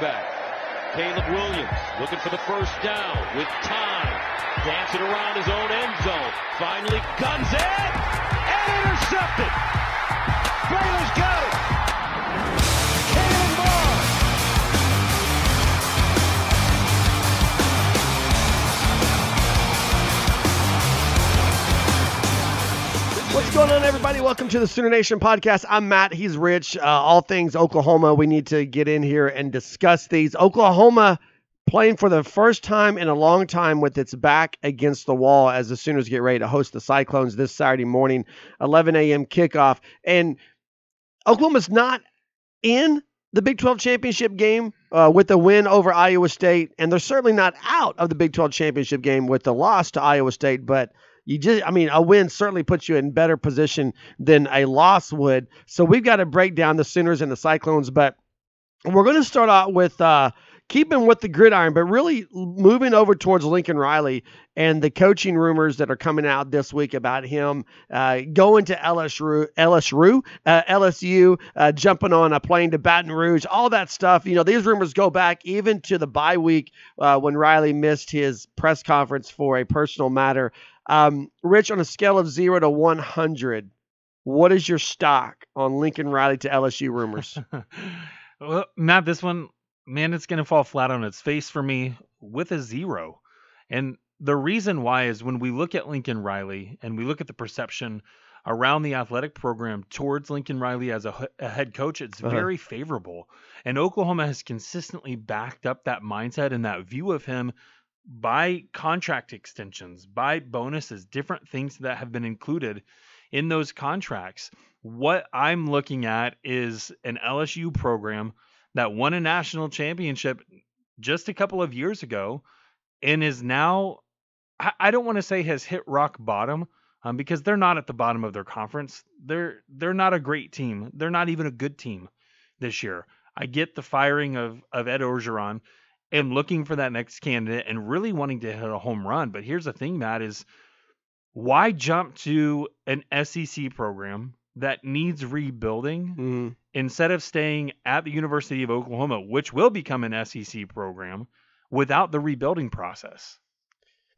Back. Caleb Williams looking for the first down with time. Dancing around his own end zone. Finally guns in and intercepted. Baylor's got it. Going on, everybody? Welcome to the Sooner Nation podcast. I'm Matt. He's Rich. Uh, all things Oklahoma. We need to get in here and discuss these. Oklahoma playing for the first time in a long time with its back against the wall as the Sooners get ready to host the Cyclones this Saturday morning, 11 a.m. kickoff. And Oklahoma's not in the Big 12 championship game uh, with the win over Iowa State, and they're certainly not out of the Big 12 championship game with the loss to Iowa State, but you just, I mean, a win certainly puts you in better position than a loss would. So we've got to break down the Sooners and the Cyclones, but we're going to start out with uh, keeping with the gridiron, but really moving over towards Lincoln Riley and the coaching rumors that are coming out this week about him uh, going to LSU, LSU, uh, LSU, uh, jumping on a plane to Baton Rouge, all that stuff. You know, these rumors go back even to the bye week uh, when Riley missed his press conference for a personal matter. Um, Rich, on a scale of zero to 100, what is your stock on Lincoln Riley to LSU rumors? well, Matt, this one, man, it's going to fall flat on its face for me with a zero. And the reason why is when we look at Lincoln Riley and we look at the perception around the athletic program towards Lincoln Riley as a, a head coach, it's Uh-huh. very favorable. And Oklahoma has consistently backed up that mindset and that view of him by contract extensions, by bonuses, different things that have been included in those contracts. What I'm looking at is an LSU program that won a national championship just a couple of years ago and is now, I, don't want to say has hit rock bottom. Um, because they're not at the bottom of their conference. They're they're not a great team. They're not even a good team this year. I get the firing of of Ed Orgeron and looking for that next candidate and really wanting to hit a home run. But here's the thing, Matt, is why jump to an SEC program that needs rebuilding Mhm. instead of staying at the University of Oklahoma, which will become an SEC program, without the rebuilding process?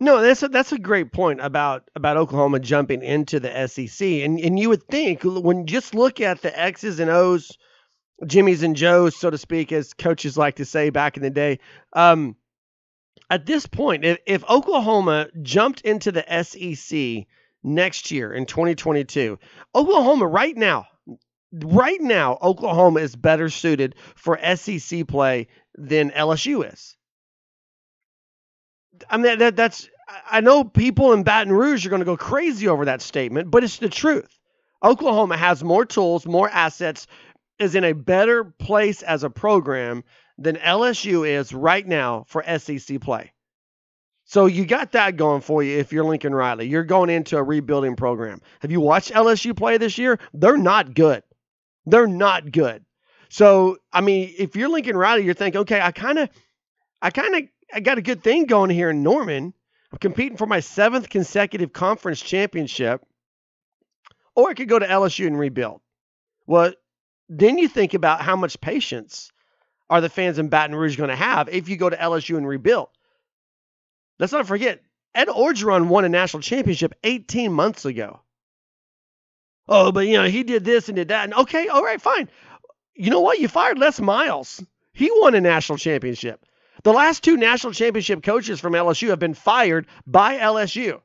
No, that's a, that's a great point about about Oklahoma jumping into the SEC, and and you would think when you just look at the X's and O's, Jimmys and Joes, so to speak, as coaches like to say back in the day. Um, at this point, if, if Oklahoma jumped into the SEC next year in 2022, Oklahoma right now, right now, Oklahoma is better suited for SEC play than LSU is. I mean, that, that that's. I know people in Baton Rouge are going to go crazy over that statement, but it's the truth. Oklahoma has more tools, more assets, is in a better place as a program than LSU is right now for SEC play. So you got that going for you if you're Lincoln Riley. You're going into a rebuilding program. Have you watched LSU play this year? They're not good. They're not good. So, I mean, if you're Lincoln Riley, you're thinking, okay, I kind of, I kind of, I got a good thing going here in Norman. I'm competing for my seventh consecutive conference championship, or I could go to LSU and rebuild. Well, then you think about how much patience are the fans in Baton Rouge going to have if you go to LSU and rebuild. Let's not forget, Ed Orgeron won a national championship 18 months ago. Oh, but you know, he did this and did that. And okay, all right, fine. You know what? You fired Les Miles. He won a national championship. The last two national championship coaches from LSU have been fired by LSU.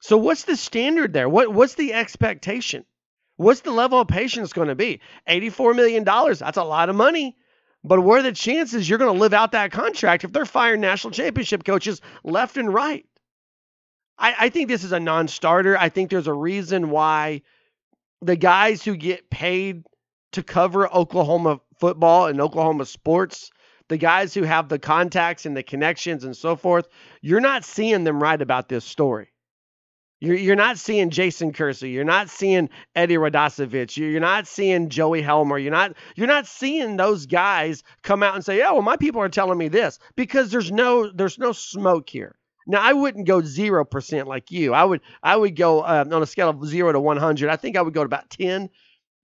So what's the standard there? What what's the expectation? What's the level of patience going to be? $84 million. That's a lot of money. But what are the chances you're going to live out that contract if they're firing national championship coaches left and right? I, I think this is a non starter. I think there's a reason why the guys who get paid to cover Oklahoma football and Oklahoma sports, the guys who have the contacts and the connections and so forth, you're not seeing them write about this story. You're, you're not seeing Jason Kersey. You're not seeing Eddie Radosevich. You're, you're not seeing Joey Helmer. You're not you're not seeing those guys come out and say, "Oh, well, my people are telling me this," because there's no there's no smoke here. Now, I wouldn't go zero percent like you. I would I would go um, on a scale of zero to one hundred. I think I would go to about ten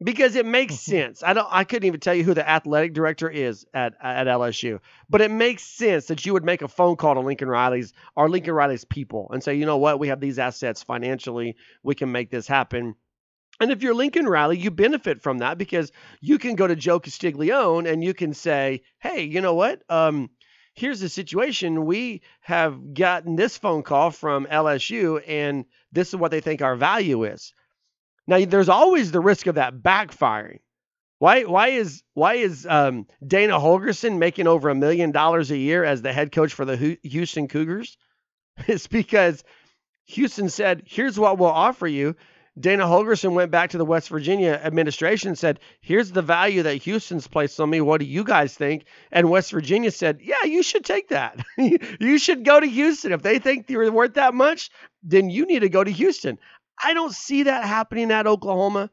because it makes Mhm. sense. I don't I couldn't even tell you who the athletic director is at at LSU, but it makes sense that you would make a phone call to Lincoln Riley's or Lincoln Riley's people and say, "You know what? We have these assets financially. We can make this happen." And if you're Lincoln Riley, you benefit from that because you can go to Joe Castiglione and you can say, "Hey, you know what? Um here's the situation. We have gotten this phone call from LSU and this is what they think our value is." Now, there's always the risk of that backfiring. Why? Why is why is um, Dana Holgorsen making over a million dollars a year as the head coach for the Houston Cougars? It's because Houston said, "Here's what we'll offer you." Dana Holgorsen went back to the West Virginia administration and said, "Here's the value that Houston's placed on me. What do you guys think?" And West Virginia said, "Yeah, you should take that. you should go to Houston if they think you're worth that much. Then you need to go to Houston." I don't see that happening at Oklahoma.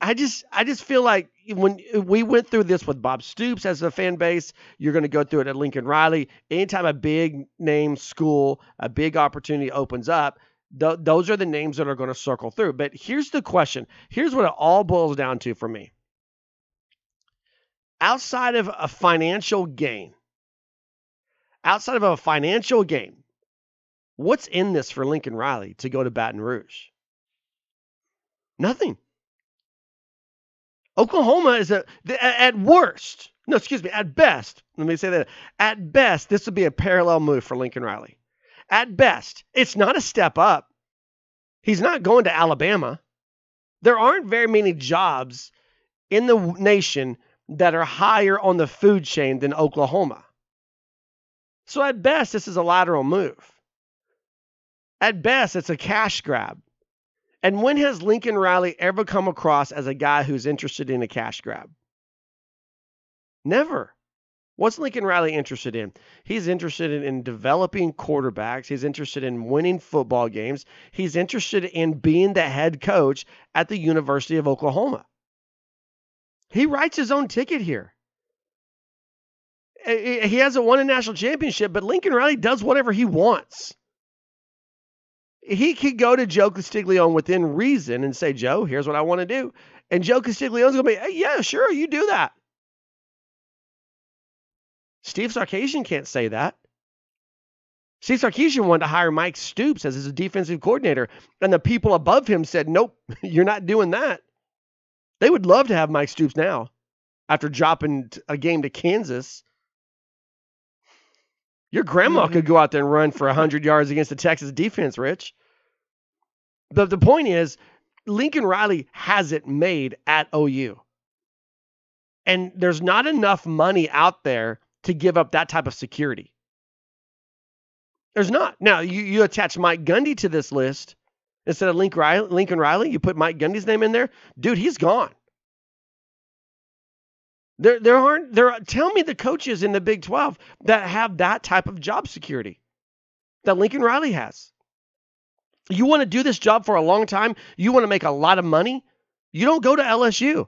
I just I just feel like when eh, we went through this with Bob Stoops as a fan base, you're going to go through it at Lincoln Riley. Anytime a big name school, a big opportunity opens up, th- those are the names that are going to circle through. But here's the question. Here's what it all boils down to for me. Outside of a financial gain, outside of a financial gain, what's in this for Lincoln Riley to go to Baton Rouge? Nothing. Oklahoma is a at worst. No, excuse me. At best, let me say that. At best, this would be a parallel move for Lincoln Riley. At best, it's not a step up. He's not going to Alabama. There aren't very many jobs in the nation that are higher on the food chain than Oklahoma. So at best, this is a lateral move. At best, it's a cash grab. And when has Lincoln Riley ever come across as a guy who's interested in a cash grab? Never. What's Lincoln Riley interested in? He's interested in, in developing quarterbacks. He's interested in winning football games. He's interested in being the head coach at the University of Oklahoma. He writes his own ticket here. He hasn't won a national championship, but Lincoln Riley does whatever he wants he could go to Joe Castiglione within reason and say, Joe, here's what I want to do. And Joe Castiglione's going to be, hey, yeah, sure, you do that. Steve Sarkisian can't say that. Steve Sarkisian wanted to hire Mike Stoops as his defensive coordinator, and the people above him said, nope, you're not doing that. They would love to have Mike Stoops now after dropping a game to Kansas. Your grandma Mhm. could go out there and run for 100 yards against the Texas defense, Rich. The, the point is, Lincoln Riley has it made at OU. And there's not enough money out there to give up that type of security. There's not. Now, you, you attach Mike Gundy to this list instead of Link Riley, Lincoln Riley, you put Mike Gundy's name in there. Dude, he's gone. There, there aren't there. are- Tell me the coaches in the Big 12 that have that type of job security that Lincoln Riley has. You want to do this job for a long time. You want to make a lot of money. You don't go to LSU.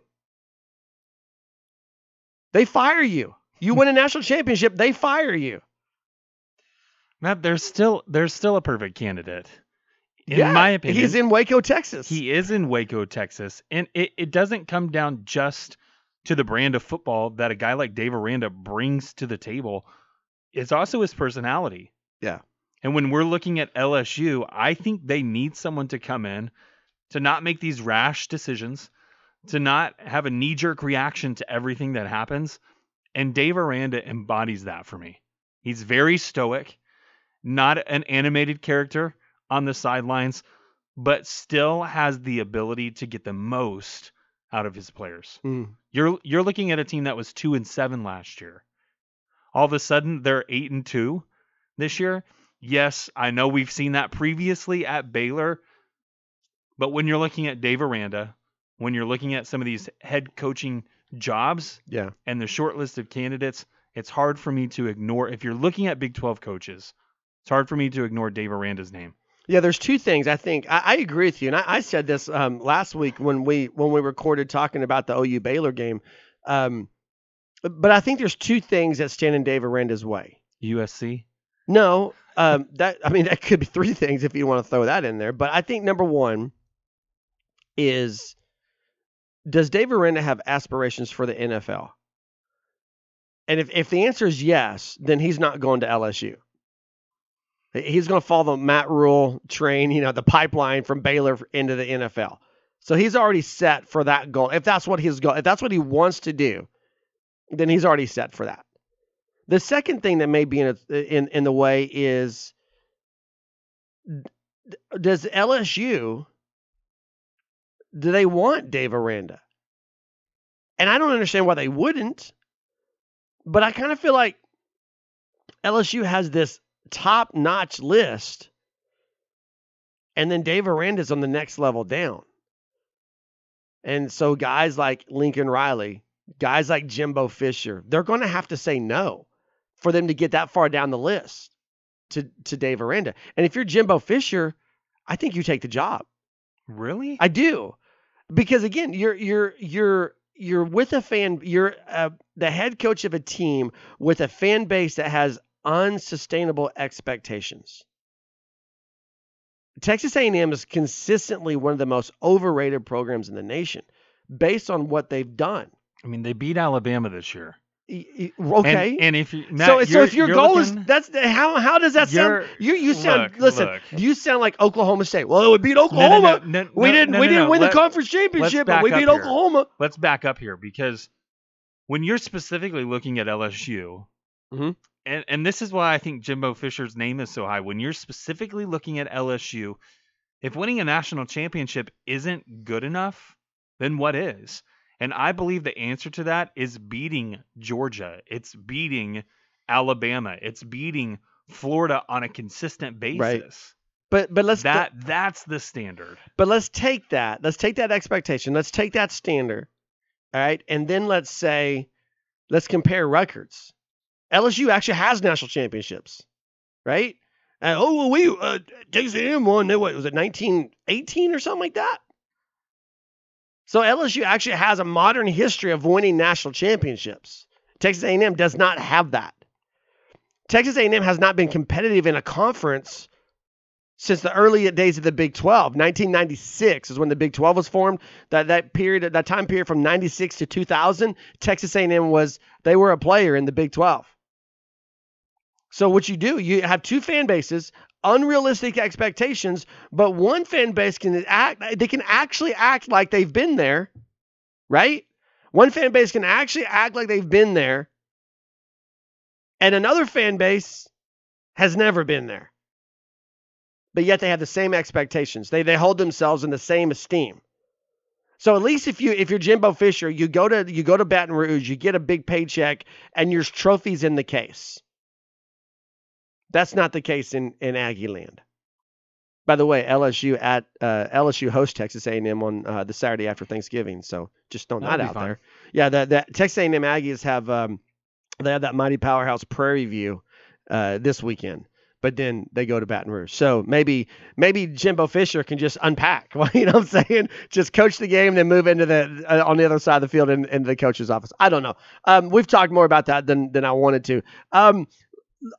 They fire you. You win a national championship. They fire you. Matt, there's still there's still a perfect candidate. In Yeah, my opinion, he's in Waco, Texas. He is in Waco, Texas, and it, it doesn't come down just to the brand of football that a guy like Dave Aranda brings to the table. It's also his personality. Yeah. And when we're looking at LSU, I think they need someone to come in to not make these rash decisions, to not have a knee jerk reaction to everything that happens. And Dave Aranda embodies that for me. He's very stoic, not an animated character on the sidelines, but still has the ability to get the most out of his players. Mm. You're you're looking at a team that was 2 and 7 last year. All of a sudden they're 8 and 2 this year. Yes, I know we've seen that previously at Baylor, but when you're looking at Dave Aranda, when you're looking at some of these head coaching jobs Yeah. and the short list of candidates, it's hard for me to ignore if you're looking at Big 12 coaches. It's hard for me to ignore Dave Aranda's name. Yeah, there's two things I think I, I agree with you, and I, I said this um, last week when we when we recorded talking about the OU Baylor game. Um, but I think there's two things that stand in Dave Aranda's way. USC. No, um, that I mean that could be three things if you want to throw that in there. But I think number one is does Dave Aranda have aspirations for the NFL? And if, if the answer is yes, then he's not going to LSU. He's going to follow the Matt Rhule train, you know, the pipeline from Baylor into the NFL. So he's already set for that goal. If that's what his goal, if that's what he wants to do, then he's already set for that. The second thing that may be in in in the way is does LSU do they want Dave Aranda? And I don't understand why they wouldn't, but I kind of feel like LSU has this top notch list, and then Dave Aranda's on the next level down. And so guys like Lincoln Riley, guys like Jimbo Fisher, they're going to have to say no for them to get that far down the list to to Dave Aranda. And if you're Jimbo Fisher, I think you take the job. Really? I do. Because again, you're you're you're you're with a fan you're uh, the head coach of a team with a fan base that has unsustainable expectations. Texas A&M is consistently one of the most overrated programs in the nation based on what they've done. I mean, they beat Alabama this year. Okay. And, and if you, Matt, so, so if your goal looking, is that's how how does that sound? You you sound look, listen. look. You sound like Oklahoma State. Well, it would beat no, Oklahoma. no, no, we didn't no, we didn't no. win Let- the conference championship, but we beat. Oklahoma. let's back up here because when you're specifically looking at LSU, Mhm. And and this is why I think Jimbo Fisher's name is so high. When you're specifically looking at LSU, if winning a national championship isn't good enough, then what is? And I believe the answer to that is beating Georgia. It's beating Alabama. It's beating Florida on a consistent basis. Right. But but let's that that's the standard. But let's take that. Let's take that expectation. Let's take that standard. All right. And then let's say, let's compare records. LSU actually has national championships, right? Uh, oh, well, we, uh, Texas A&M won, what was it, 1918 or something like that? So LSU actually has a modern history of winning national championships. Texas A&M does not have that. Texas A&M has not been competitive in a conference since the early days of the Big 12. 1996 is when the Big 12 was formed. That that period, that time period from 96 to 2000, Texas A&M was they were a player in the Big 12. So what you do, you have two fan bases, unrealistic expectations, but one fan base can act they can actually act like they've been there, right? One fan base can actually act like they've been there. And another fan base has never been there but yet they have the same expectations. They they hold themselves in the same esteem. So at least if you if you're Jimbo Fisher, you go to you go to Baton Rouge, you get a big paycheck, and your trophies in the case. That's not the case in in Aggie land. By the way, LSU at uh, LSU hosts Texas A&M on uh, the Saturday after Thanksgiving, so just throwing That'll that be out fun. there. Yeah, that the Texas A&M Aggies have um, they have that mighty powerhouse Prairie View uh, this weekend but then they go to Baton Rouge. So maybe maybe Jimbo Fisher can just unpack. Well, you know what I'm saying? Just coach the game, then move into the uh, on the other side of the field and into the coach's office. I don't know. Um, we've talked more about that than than I wanted to. Um,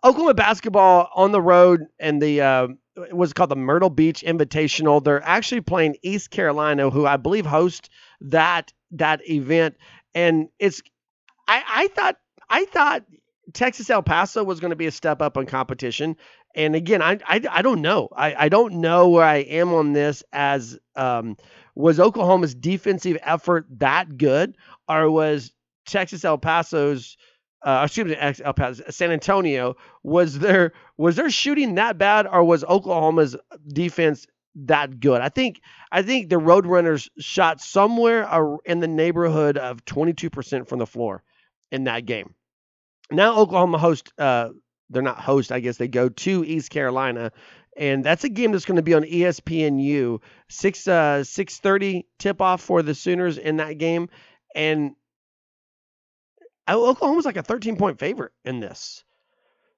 Oklahoma basketball on the road and the uh, what's called the Myrtle Beach Invitational. They're actually playing East Carolina, who I believe host that that event, and it's I I thought I thought Texas El Paso was going to be a step up in competition. And again, I, I, I don't know. I, I don't know where I am on this as um, was Oklahoma's defensive effort that good or was Texas El Paso's uh, excuse me, El Paso, San Antonio was there was their shooting that bad or was Oklahoma's defense that good? I think I think the Roadrunners shot somewhere in the neighborhood of 22% from the floor in that game now Oklahoma host uh they're not host, I guess they go to East Carolina. And that's a game that's going to be on ESPNU. Six uh six thirty tip off for the Sooners in that game. And Oklahoma's like a 13 point favorite in this.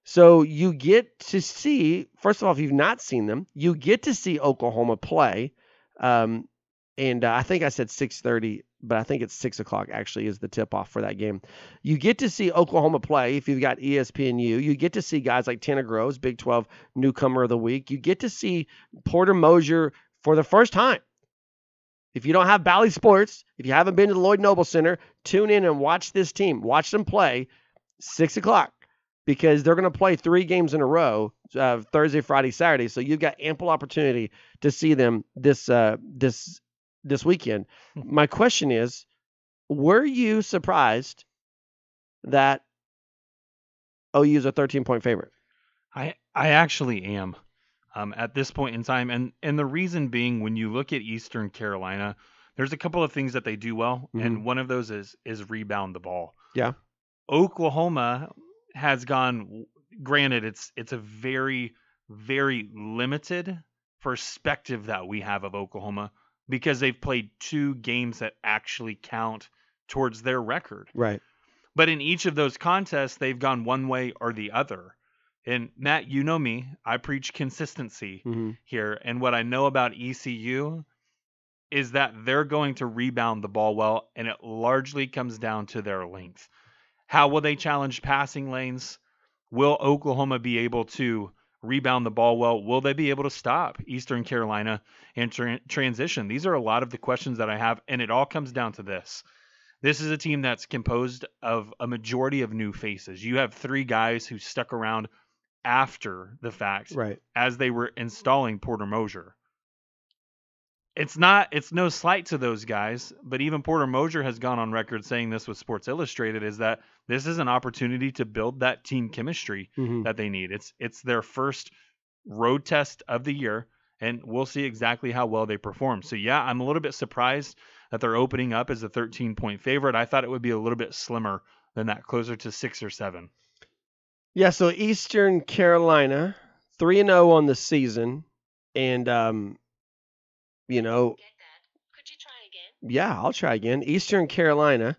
So you get to see, first of all, if you've not seen them, you get to see Oklahoma play. Um, and uh, I think I said 6:30, but I think it's six o'clock actually is the tip off for that game. You get to see Oklahoma play if you've got ESPNU. You get to see guys like Tanner Groves, Big 12 newcomer of the week. You get to see Porter Moser for the first time. If you don't have Bally Sports, if you haven't been to the Lloyd Noble Center, tune in and watch this team. Watch them play six o'clock because they're going to play three games in a row uh, Thursday, Friday, Saturday. So you've got ample opportunity to see them this uh, this this weekend. My question is, were you surprised that OU is a 13 point favorite? I I actually am um, at this point in time, and and the reason being, when you look at Eastern Carolina, there's a couple of things that they do well, and one of those is is rebound the ball. Yeah. Oklahoma has gone. Granted, it's it's a very very limited perspective that we have of Oklahoma because they've played two games that actually count towards their record. Right. But in each of those contests, they've gone one way or the other. And Matt, you know me, I preach consistency hmm here. And what I know about ECU is that they're going to rebound the ball well, and it largely comes down to their length. How will they challenge passing lanes? Will Oklahoma be able to rebound the ball well? Will they be able to stop Eastern Carolina in tra- transition? These are a lot of the questions that I have, and it all comes down to this. This is a team that's composed of a majority of new faces. You have three guys who stuck around after the fact Right. as they were installing Porter Moser. It's not it's no slight to those guys, but even Porter Moser has gone on record saying this with Sports Illustrated is that this is an opportunity to build that team chemistry hmm that they need. It's it's their first road test of the year and we'll see exactly how well they perform. So yeah, I'm a little bit surprised that they're opening up as a 13 point favorite. I thought it would be a little bit slimmer than that, closer to 6 or 7. Yeah. So Eastern Carolina, three and zero on the season, and um, you know, Get that. Could you try again? yeah, I'll try again. Eastern Carolina,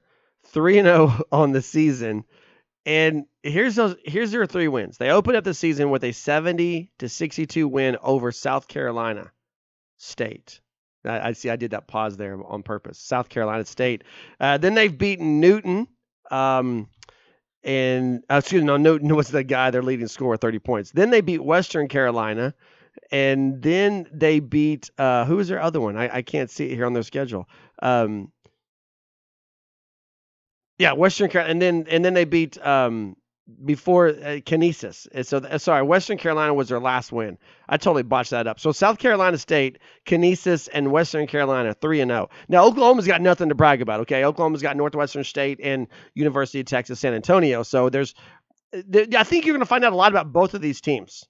three and zero on the season, and here's those. Here's their three wins. They opened up the season with a seventy to sixty-two win over South Carolina State. I, I see. I did that pause there on purpose. South Carolina State. Uh, then they've beaten Newton. Um, and uh, excuse me, no, Newton was the guy their leading scorer, thirty points. Then they beat Western Carolina, and then they beat uh, who was their other one? I, I can't see it here on their schedule. Um, yeah, Western Carolina, and then and then they beat um, before uh, Kinesis. And so uh, sorry, Western Carolina was their last win. I totally botched that up. So South Carolina State, Kinesis, and Western Carolina three and zero. Now Oklahoma's got nothing to brag about. Okay, Oklahoma's got Northwestern State and University of Texas San Antonio. So there's, there, I think you're going to find out a lot about both of these teams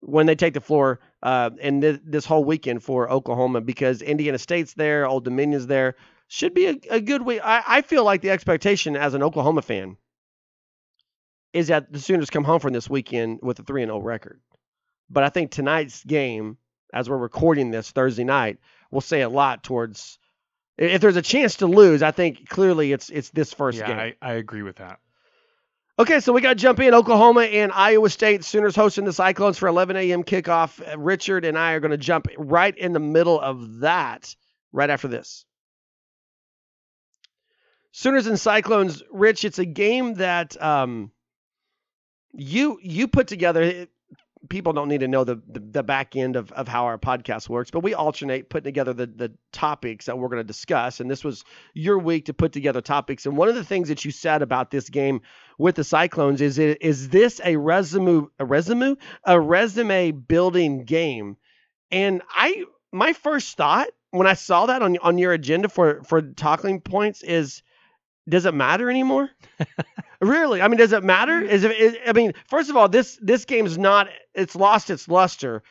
when they take the floor uh, in th- this whole weekend for Oklahoma because Indiana State's there, Old Dominion's there. Should be a, a good week. I, I feel like the expectation as an Oklahoma fan is that the Sooners come home from this weekend with a 3 0 record. But I think tonight's game, as we're recording this Thursday night, will say a lot towards. If there's a chance to lose, I think clearly it's it's this first yeah, game. I, I agree with that. Okay, so we got to jump in. Oklahoma and Iowa State Sooners hosting the Cyclones for 11 a.m. kickoff. Uh, Richard and I are going to jump right in the middle of that right after this. Sooners and Cyclones, Rich. It's a game that um, you you put together. Eh, people don't need to know the, the, the back end of, of how our podcast works, but we alternate putting together the, the topics that we're going to discuss. And this was your week to put together topics. And one of the things that you said about this game with the Cyclones is it, is this a resume a resume a resume building game? And I my first thought when I saw that on on your agenda for for talking points is does it matter anymore? really? I mean, does it matter? Is it, is, I mean, first of all, this this game's not it's lost its luster.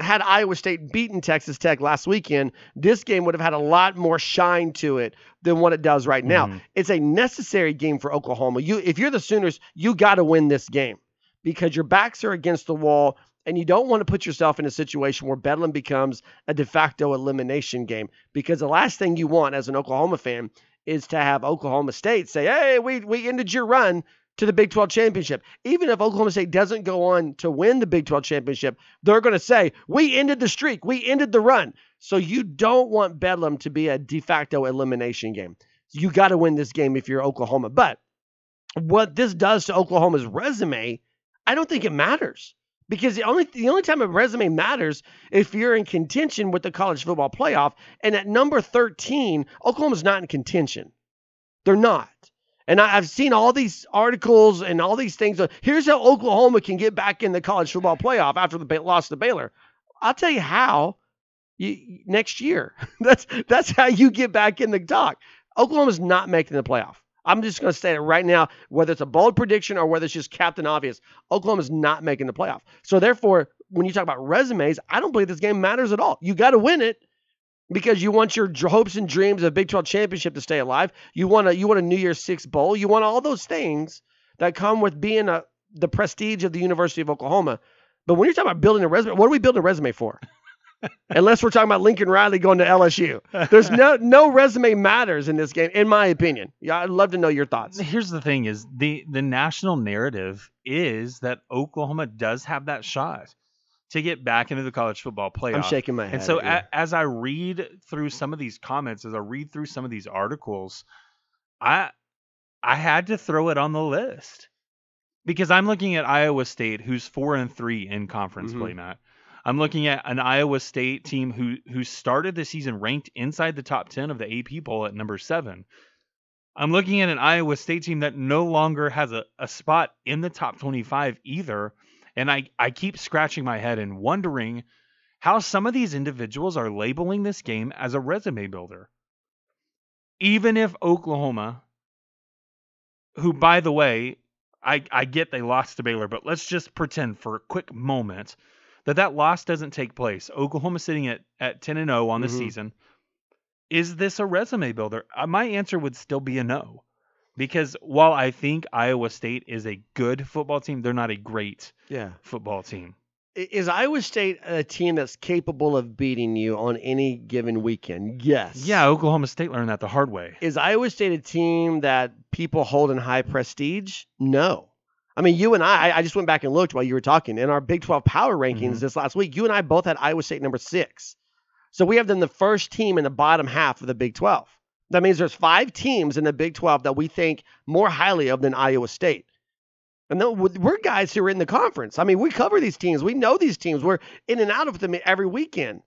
Had Iowa State beaten Texas Tech last weekend, this game would have had a lot more shine to it than what it does right now. Mhm. It's a necessary game for Oklahoma. You if you're the Sooners, you got to win this game because your backs are against the wall and you don't want to put yourself in a situation where Bedlam becomes a de facto elimination game because the last thing you want as an Oklahoma fan is to have Oklahoma State say, "Hey, we we ended your run to the Big 12 championship." Even if Oklahoma State doesn't go on to win the Big 12 championship, they're going to say, "We ended the streak. We ended the run." So you don't want Bedlam to be a de facto elimination game. You got to win this game if you're Oklahoma. But what this does to Oklahoma's resume, I don't think it matters Because the only the only time a resume matters if you're in contention with the college football playoff, and at number 13, Oklahoma's not in contention. They're not. And I, I've seen all these articles and all these things. Here's how Oklahoma can get back in the college football playoff after the loss to Baylor. I'll tell you how. You, next year. that's that's how you get back in the talk. Oklahoma's not making the playoff. I'm just going to say it right now, whether it's a bold prediction or whether it's just Captain Obvious. Oklahoma's not making the playoff. So therefore, when you talk about resumes, I don't believe this game matters at all. You got to win it because you want your hopes and dreams of Big 12 championship to stay alive. You want a you want a New Year's Six bowl. You want all those things that come with being a the prestige of the University of Oklahoma. But when you're talking about building a resume, what are we building a resume for? Unless we're talking about Lincoln Riley going to LSU. There's no no resume matters in this game, in my opinion. Yeah, I'd love to know your thoughts. Here's the thing: is the the national narrative is that Oklahoma does have that shot to get back into the college football playoff. I'm shaking my head. And so, a, as I read through some of these comments, as I read through some of these articles, I I had to throw it on the list because I'm looking at Iowa State, who's four and three in conference Mhm. play, Matt. I'm looking at an Iowa State team who who started the season ranked inside the top ten of the AP poll at number seven. I'm looking at an Iowa State team that no longer has a, a spot in the top 25 either. And I, I keep scratching my head and wondering how some of these individuals are labeling this game as a resume builder. Even if Oklahoma, who, by the way, I, I get they lost to Baylor, but let's just pretend for a quick moment that that loss doesn't take place. Oklahoma sitting at, at 10 and 0 on the Mhm. season. Is this a resume builder? Uh, my answer would still be a no. Because while I think Iowa State is a good football team, they're not a great yeah. football team. Is Iowa State a team that's capable of beating you on any given weekend? Yes. Yeah, Oklahoma State learned that the hard way. Is Iowa State a team that people hold in high prestige? No. I mean, you and I, I just went back and looked while you were talking. In our Big 12 power rankings Mhm. this last week, you and I both had Iowa State number six. So we have them the first team in the bottom half of the Big 12. That means there's five teams in the Big 12 that we think more highly of than Iowa State. And then we're guys who are in the conference. I mean, we cover these teams. We know these teams. We're in and out of them every weekend.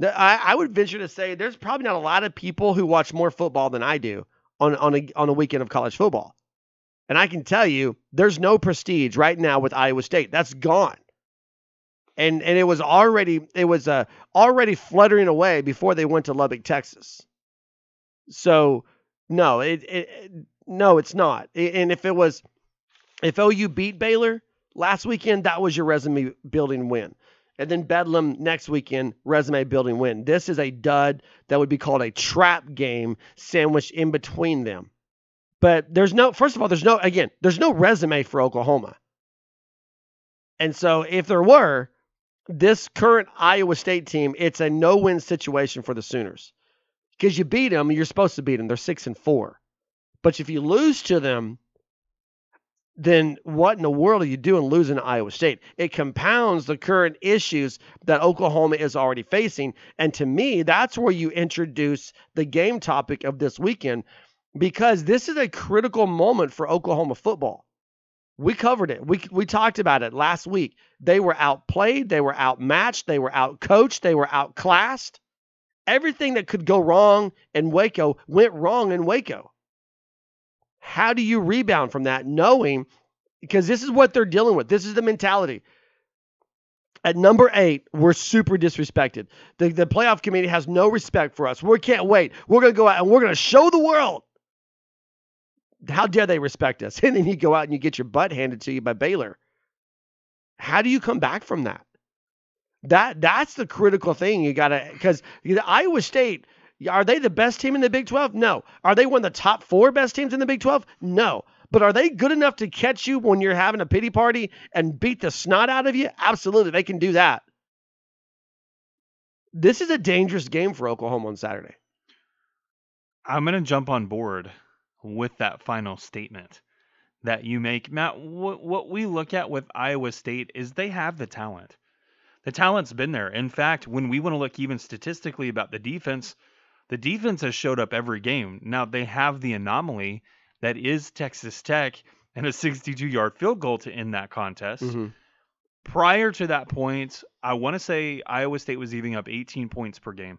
I, I would venture to say there's probably not a lot of people who watch more football than I do on, on, a, on a weekend of college football. And I can tell you, there's no prestige right now with Iowa State. That's gone. And and it was already it was uh, already fluttering away before they went to Lubbock, Texas. So no, it, it no, it's not. And if it was if OU beat Baylor last weekend, that was your resume building win. And then Bedlam next weekend, resume building win. This is a dud that would be called a trap game sandwiched in between them. But there's no, first of all, there's no, again, there's no resume for Oklahoma. And so if there were, this current Iowa State team, it's a no win situation for the Sooners. Because you beat them, you're supposed to beat them. They're six and four. But if you lose to them, then what in the world are you doing losing to Iowa State? It compounds the current issues that Oklahoma is already facing. And to me, that's where you introduce the game topic of this weekend because this is a critical moment for Oklahoma football. We covered it. We, we talked about it last week. They were outplayed, they were outmatched, they were outcoached, they were outclassed. Everything that could go wrong in Waco went wrong in Waco. How do you rebound from that knowing because this is what they're dealing with? This is the mentality. At number eight, we're super disrespected. The, the playoff committee has no respect for us. We can't wait. We're going to go out and we're going to show the world. How dare they respect us? And then you go out and you get your butt handed to you by Baylor. How do you come back from that? That that's the critical thing you got to because Iowa State are they the best team in the Big 12? No. Are they one of the top four best teams in the Big 12? No. But are they good enough to catch you when you're having a pity party and beat the snot out of you? Absolutely. They can do that. This is a dangerous game for Oklahoma on Saturday. I'm going to jump on board with that final statement that you make. Matt, what, what we look at with Iowa State is they have the talent. The talent's been there. In fact, when we want to look even statistically about the defense, the defense has showed up every game. Now, they have the anomaly that is Texas Tech and a 62 yard field goal to end that contest. Mm-hmm. prior to that point, I want to say Iowa State was giving up 18 points per game,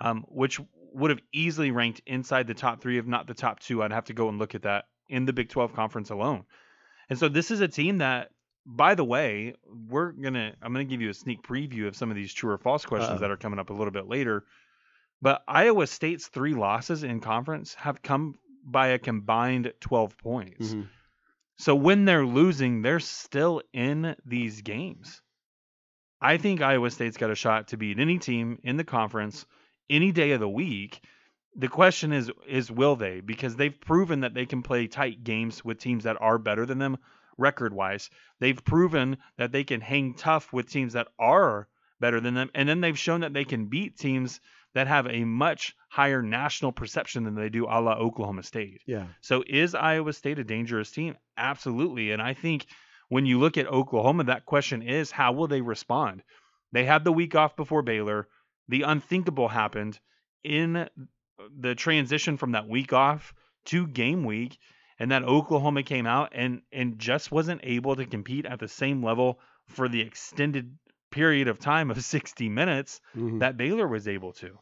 um, which would have easily ranked inside the top three, if not the top two. I'd have to go and look at that in the Big 12 conference alone. And so this is a team that, by the way, we're gonna I'm gonna give you a sneak preview of some of these true or false questions Uh-oh. that are coming up a little bit later. But Iowa State's three losses in conference have come by a combined 12 points. Mhm. So when they're losing, they're still in these games. I think Iowa State's got a shot to beat any team in the conference any day of the week. The question is is will they? Because they've proven that they can play tight games with teams that are better than them record-wise. They've proven that they can hang tough with teams that are better than them and then they've shown that they can beat teams that have a much higher national perception than they do a la Oklahoma State. Yeah. So is Iowa State a dangerous team? Absolutely. And I think when you look at Oklahoma, that question is how will they respond? They had the week off before Baylor. The unthinkable happened in the transition from that week off to game week, and that Oklahoma came out and and just wasn't able to compete at the same level for the extended period of time of 60 minutes Mhm. that Baylor was able to.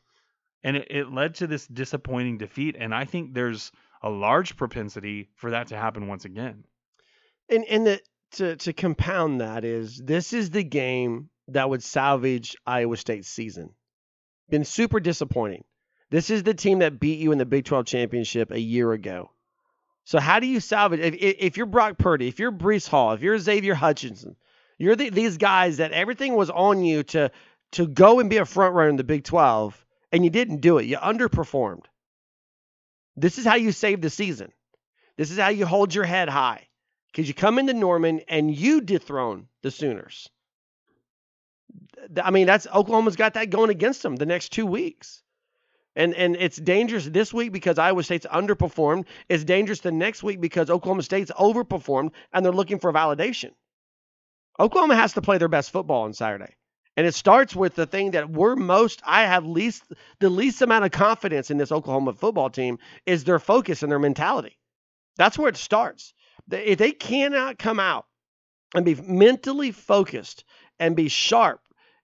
And it, it led to this disappointing defeat. And I think there's a large propensity for that to happen once again. And and the to to compound that is this is the game that would salvage Iowa State's season. Been super disappointing. This is the team that beat you in the Big 12 championship a year ago. So how do you salvage if if you're Brock Purdy, if you're Breece Hall, if you're Xavier Hutchinson, you're the, these guys that everything was on you to to go and be a front runner in the Big 12 and you didn't do it. You underperformed. This is how you save the season. This is how you hold your head high because you come into Norman and you dethrone the Sooners. I mean, that's Oklahoma's got that going against them the next two weeks. And and it's dangerous this week because Iowa State's underperformed. It's dangerous the next week because Oklahoma State's overperformed and they're looking for validation. Oklahoma has to play their best football on Saturday. And it starts with the thing that we're most I have least the least amount of confidence in this Oklahoma football team is their focus and their mentality. That's where it starts. If they cannot come out and be mentally focused and be sharp,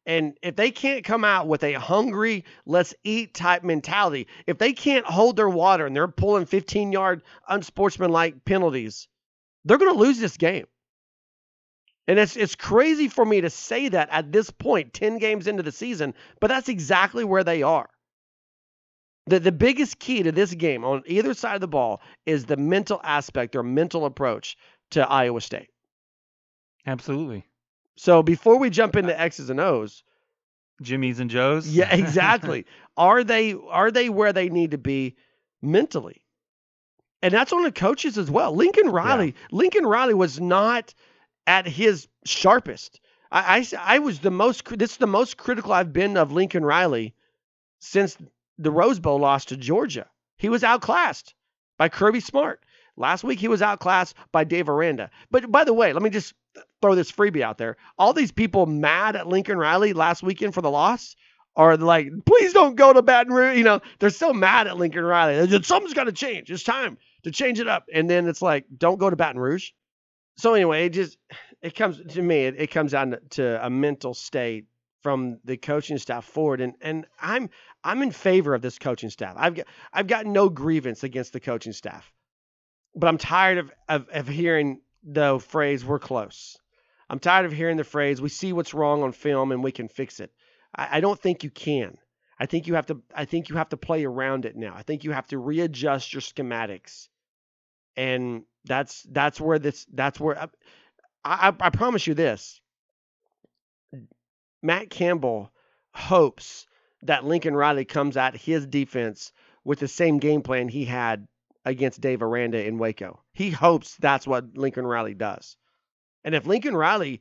and if they can't come out with a hungry, let's eat type mentality, if they can't hold their water and they're pulling 15 yard unsportsmanlike penalties, they're going to lose this game. And it's it's crazy for me to say that at this point, 10 games into the season, but that's exactly where they are. The the biggest key to this game on either side of the ball is the mental aspect or mental approach to Iowa State. Absolutely. So before we jump into X's and O's, Jimmy's and Joe's. yeah, exactly. are they are they where they need to be mentally? And that's on the coaches as well. Lincoln Riley, Lincoln Riley was not at his sharpest. I I was the most this is the most critical I've been of Lincoln Riley since the Rose Bowl loss to Georgia. He was outclassed by Kirby Smart. Last week he was outclassed by Dave Aranda. But by the way, let me just throw this freebie out there. All these people mad at Lincoln Riley last weekend for the loss are like, please don't go to Baton Rouge. You know, they're so mad at Lincoln Riley. Just, Something's got to change. It's time to change it up. And then it's like, don't go to Baton Rouge. So anyway, it just it comes to me. It, it comes down to a mental state from the coaching staff forward, and and I'm I'm in favor of this coaching staff. I've got I've got no grievance against the coaching staff, but I'm tired of of, of hearing the phrase "we're close." I'm tired of hearing the phrase "we see what's wrong on film and we can fix it." I, I don't think you can. I think you have to. I think you have to play around it now. I think you have to readjust your schematics, and that's that's where this that's where I, I, I promise you this. Matt Campbell hopes that Lincoln Riley comes at his defense with the same game plan he had against Dave Aranda in Waco. He hopes that's what Lincoln Riley does. And if Lincoln Riley,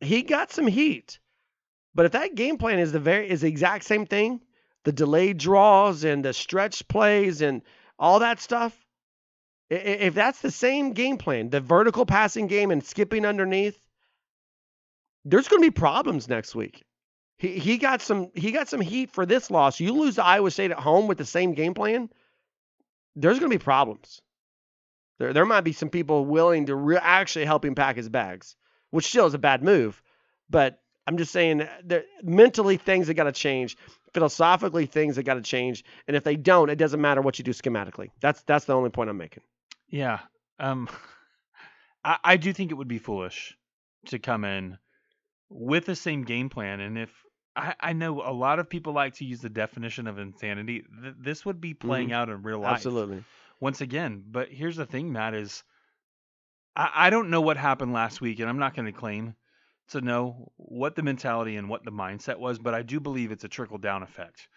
he got some heat, but if that game plan is the very is the exact same thing, the delayed draws and the stretch plays and all that stuff, if that's the same game plan, the vertical passing game and skipping underneath, there's going to be problems next week. He he got some he got some heat for this loss. You lose to Iowa State at home with the same game plan, there's going to be problems. There there might be some people willing to re- actually help him pack his bags which still is a bad move. But I'm just saying, mentally things have got to change, philosophically things have got to change, and if they don't, it doesn't matter what you do schematically. That's that's the only point I'm making. Yeah. Um, I, I do think it would be foolish to come in with the same game plan. And if I, I know a lot of people like to use the definition of insanity, th- this would be playing out in real life. Mm-hmm. Absolutely. Once again, but here's the thing, Matt, is I, I don't know what happened last week, and I'm not going to claim to know what the mentality and what the mindset was, but I do believe it's a trickle down effect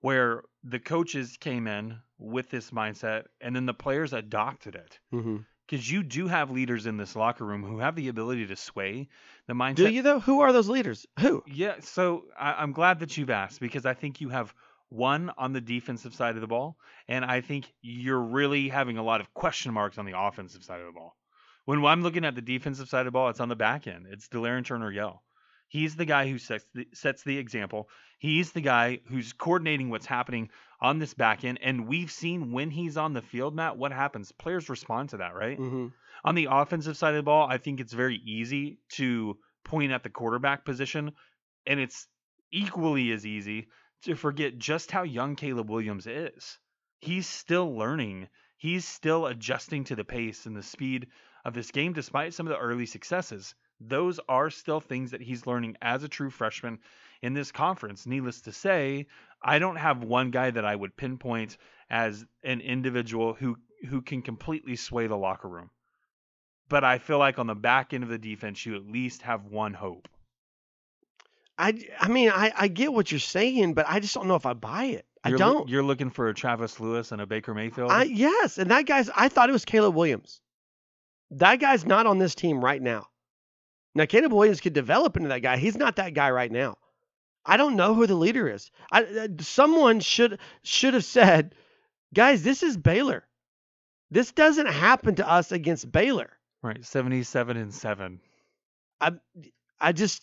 where the coaches came in with this mindset and then the players adopted it. hmm Because you do have leaders in this locker room who have the ability to sway the mindset. Do you though? Who are those leaders? Who? Yeah, so I, I'm glad that you've asked because I think you have one on the defensive side of the ball, and I think you're really having a lot of question marks on the offensive side of the ball. When I'm looking at the defensive side of the ball, it's on the back end. It's Delarrin Turner-Yell. He's the guy who sets the, sets the example. He's the guy who's coordinating what's happening on this back end. And we've seen when he's on the field, Matt, what happens? Players respond to that, right? hmm On the offensive side of the ball, I think it's very easy to point at the quarterback position, and it's equally as easy to forget just how young Caleb Williams is. He's still learning, he's still adjusting to the pace and the speed of this game, despite some of the early successes. Those are still things that he's learning as a true freshman in this conference. Needless to say, I don't have one guy that I would pinpoint as an individual who who can completely sway the locker room but I feel like on the back end of the defense, you at least have one hope. I, I mean, I, I get what you're saying, but I just don't know if I buy it. I You're loo- don't. You're looking for a Travis Lewis and a Baker Mayfield. I yes, and that guy's. I thought it was Caleb Williams. That guy's not on this team right now. Now Caleb Williams could develop into that guy. He's not that guy right now. I don't know who the leader is. I, uh, someone should should have said, guys, this is Baylor. This doesn't happen to us against Baylor. right, seventy-seven and seven. I I just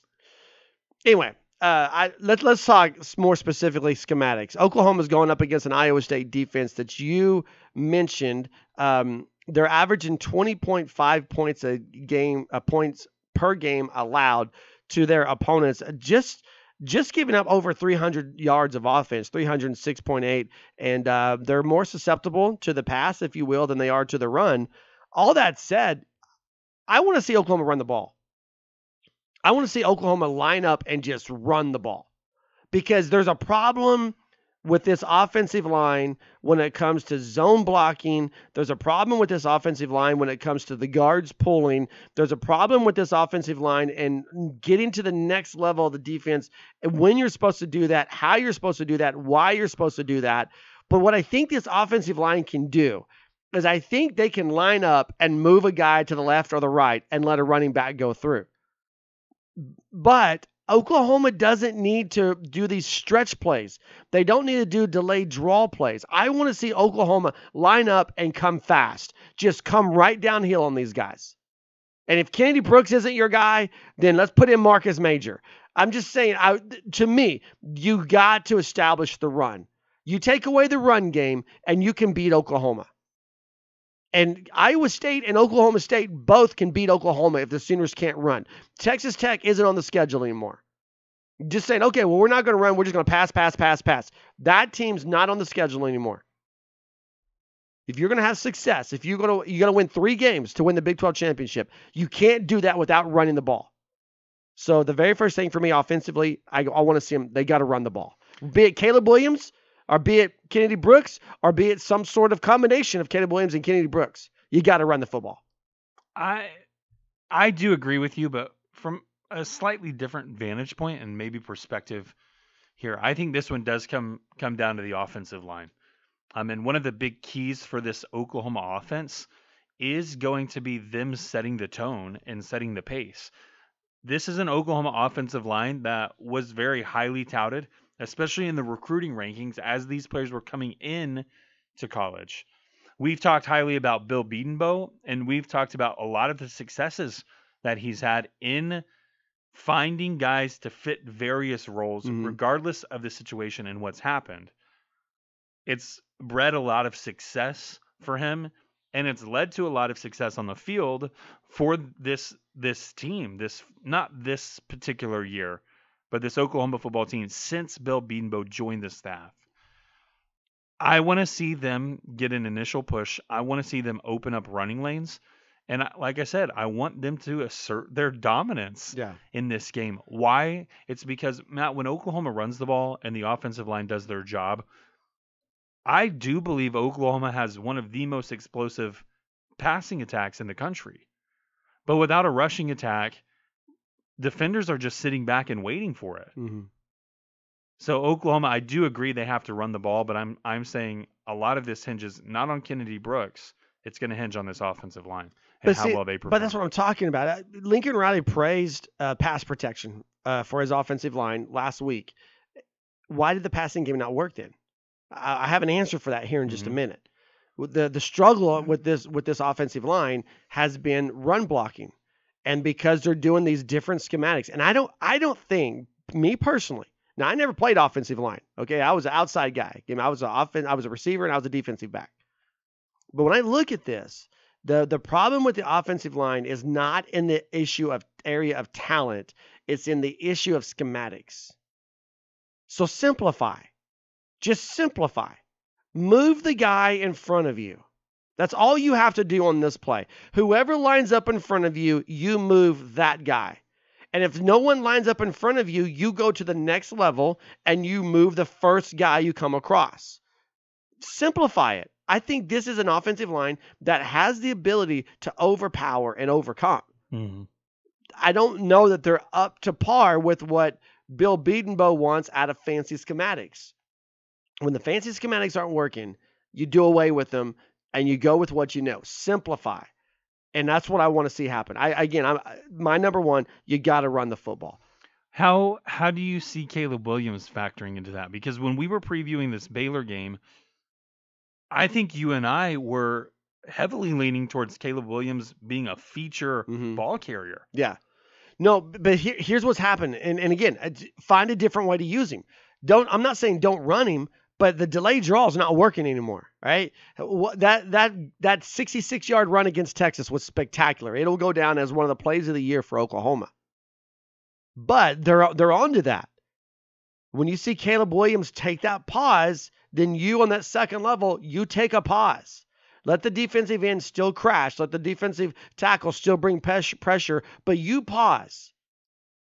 anyway. Uh, I let let's talk more specifically schematics. Oklahoma's going up against an Iowa State defense that you mentioned. Um, they're averaging 20.5 points a game, uh, points per game allowed to their opponents. Just just giving up over 300 yards of offense, 306.8, and uh, they're more susceptible to the pass, if you will, than they are to the run. All that said, I want to see Oklahoma run the ball. I want to see Oklahoma line up and just run the ball because there's a problem with this offensive line when it comes to zone blocking. There's a problem with this offensive line when it comes to the guards pulling. There's a problem with this offensive line and getting to the next level of the defense and when you're supposed to do that, how you're supposed to do that, why you're supposed to do that. But what I think this offensive line can do is I think they can line up and move a guy to the left or the right and let a running back go through. But Oklahoma doesn't need to do these stretch plays. They don't need to do delayed draw plays. I want to see Oklahoma line up and come fast. Just come right downhill on these guys. And if Kennedy Brooks isn't your guy, then let's put in Marcus Major. I'm just saying, I, to me, you got to establish the run. You take away the run game, and you can beat Oklahoma. And Iowa State and Oklahoma State both can beat Oklahoma if the Sooners can't run. Texas Tech isn't on the schedule anymore. Just saying, okay, well, we're not going to run. We're just going to pass, pass, pass, pass. That team's not on the schedule anymore. If you're going to have success, if you're going to you're going to win three games to win the Big 12 championship, you can't do that without running the ball. So the very first thing for me offensively, I, I want to see them. They got to run the ball. Be it Caleb Williams, or be it Kennedy Brooks, or be it some sort of combination of Caleb Williams and Kennedy Brooks. You got to run the football. I I do agree with you, but from a slightly different vantage point and maybe perspective here, I think this one does come come down to the offensive line. Um, and one of the big keys for this Oklahoma offense is going to be them setting the tone and setting the pace. This is an Oklahoma offensive line that was very highly touted, especially in the recruiting rankings as these players were coming in to college. We've talked highly about Bill Bedenbaugh, and we've talked about a lot of the successes that he's had in finding guys to fit various roles, Mhm. regardless of the situation and what's happened. It's bred a lot of success for him, and it's led to a lot of success on the field for this this team, this not this particular year, but this Oklahoma football team since Bill Bedenbaugh joined the staff. I want to see them get an initial push. I want to see them open up running lanes. And I, like I said, I want them to assert their dominance Yeah. in this game. Why? It's because Matt, when Oklahoma runs the ball and the offensive line does their job, I do believe Oklahoma has one of the most explosive passing attacks in the country. But without a rushing attack, defenders are just sitting back and waiting for it. hmm So Oklahoma, I do agree they have to run the ball, but I'm I'm saying a lot of this hinges not on Kennedy Brooks. It's going to hinge on this offensive line and But how see- well they perform. But that's what I'm talking about. Uh, Lincoln Riley praised uh, pass protection uh, for his offensive line last week. Why did the passing game not work then? I, I have an answer for that here in just a Mhm. minute. The the struggle with this with this offensive line has been run blocking, and because they're doing these different schematics, and I don't I don't think me personally. Now I never played offensive line. Okay, I was an outside guy. I, was an offen- I was a receiver and I was a defensive back. But when I look at this, the the problem with the offensive line is not in the issue of area of talent, it's in the issue of schematics. So simplify. Just simplify. Move the guy in front of you. That's all you have to do on this play. Whoever lines up in front of you, you move that guy. And if no one lines up in front of you, you go to the next level and you move the first guy you come across. Simplify it. I think this is an offensive line that has the ability to overpower and overcome. Mhm. I don't know that they're up to par with what Bill Bedenbaugh wants out of fancy schematics. When the fancy schematics aren't working, you do away with them and you go with what you know. Simplify. And that's what I want to see happen. I again, I'm my number one, you got to run the football. How how do you see Caleb Williams factoring into that? Because when we were previewing this Baylor game, I think you and I were heavily leaning towards Caleb Williams being a feature Mhm. ball carrier. Yeah. No, but here, here's what's happened. And, and again, find a different way to use him. Don't. I'm not saying don't run him, but the delay draw is not working anymore. Right? That that that 66 yard run against Texas was spectacular. It'll go down as one of the plays of the year for Oklahoma. But they're they're on to that. When you see Caleb Williams take that pause, then you on that second level, you take a pause. Let the defensive end still crash. Let the defensive tackle still bring pressure, but you pause.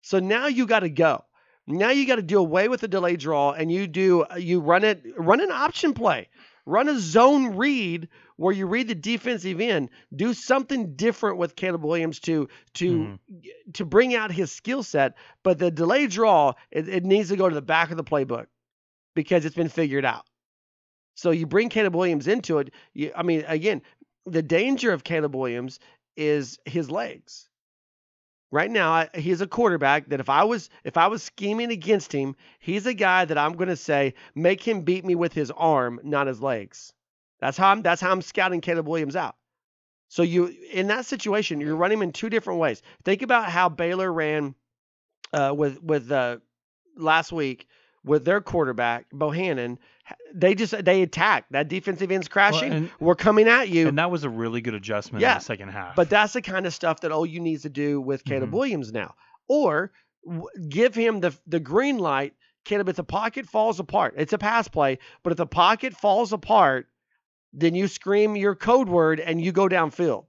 So now you got to go. Now you got to do away with the delay draw, and you do uh, you run it run an option play, run a zone read where you read the defensive end. Do something different with Caleb Williams to to hmm. to bring out his skill set. But the delay draw it, it needs to go to the back of the playbook because it's been figured out. So you bring Caleb Williams into it. You, I mean, again, the danger of Caleb Williams is his legs. Right now, he's a quarterback that if I was if I was scheming against him, he's a guy that I'm going to say make him beat me with his arm, not his legs. That's how I'm that's how I'm scouting Caleb Williams out. So you in that situation, you're running him in two different ways. Think about how Baylor ran uh, with with uh, last week with their quarterback Bohanon. They just they attack that defensive end's crashing. and- We're coming at you. And that was a really good adjustment Yeah, in the second half. But that's the kind of stuff that OU needs to do with Caleb Mhm. Williams now, or w- give him the the green light. Caleb, if the pocket falls apart, it's a pass play, but if the pocket falls apart, then you scream your code word and you go downfield.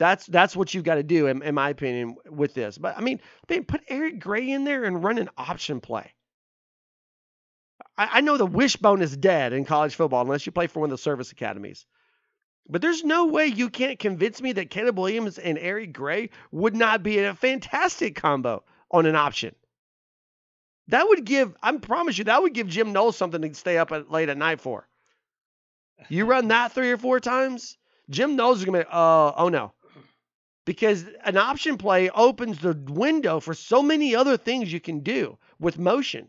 That's that's what you've got to do, in, in my opinion, with this. But I mean, put Eric Gray in there and run an option play. I, I know the wishbone is dead in college football unless you play for one of the service academies. But there's no way you can't convince me that Caleb Williams and Eric Gray would not be a fantastic combo on an option. That would give, I promise you, that would give Jim Knowles something to stay up at, late at night for. You run that three or four times, Jim Knowles is going to be, uh, oh no. Because an option play opens the window for so many other things you can do with motion.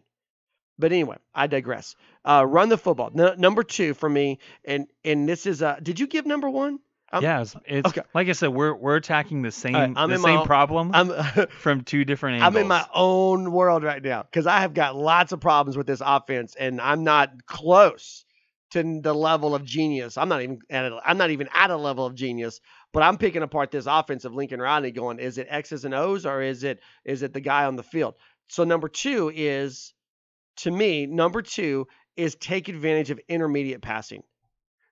But anyway, I digress. Uh, run the football. Number two for me, and and this is uh, did you give number one? I'm- yeah, it's, it's okay. like I said, we're we're attacking the same I'm the same own- problem I'm from two different I'm in my own world right now because I have got lots of problems with this offense, and I'm not close to the level of genius. I'm not even at a, I'm not even at a level of genius But I'm picking apart this offense of Lincoln Riley going, is it X's and O's or is it is it the guy on the field? So number two is to me, number two is take advantage of intermediate passing.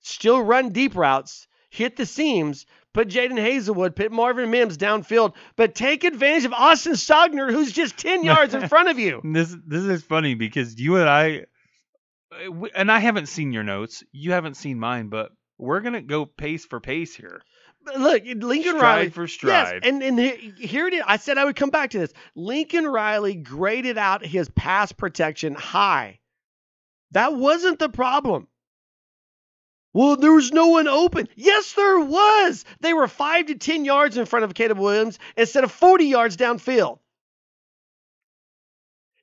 Still run deep routes, hit the seams, put Jadon Haselwood, put Marvin Mims downfield, but take advantage of Austin Stogner, who's just 10 yards in front of you. This this is funny because you and I, and I haven't seen your notes. You haven't seen mine, but we're gonna go pace for pace here. Look, Lincoln Stride Riley. for Yes, and, and he- here it is. I said I would come back to this. Lincoln Riley graded out his pass protection high. That wasn't the problem. Well, there was no one open. Yes, there was. They were five to 10 yards in front of Caleb Williams instead of 40 yards downfield.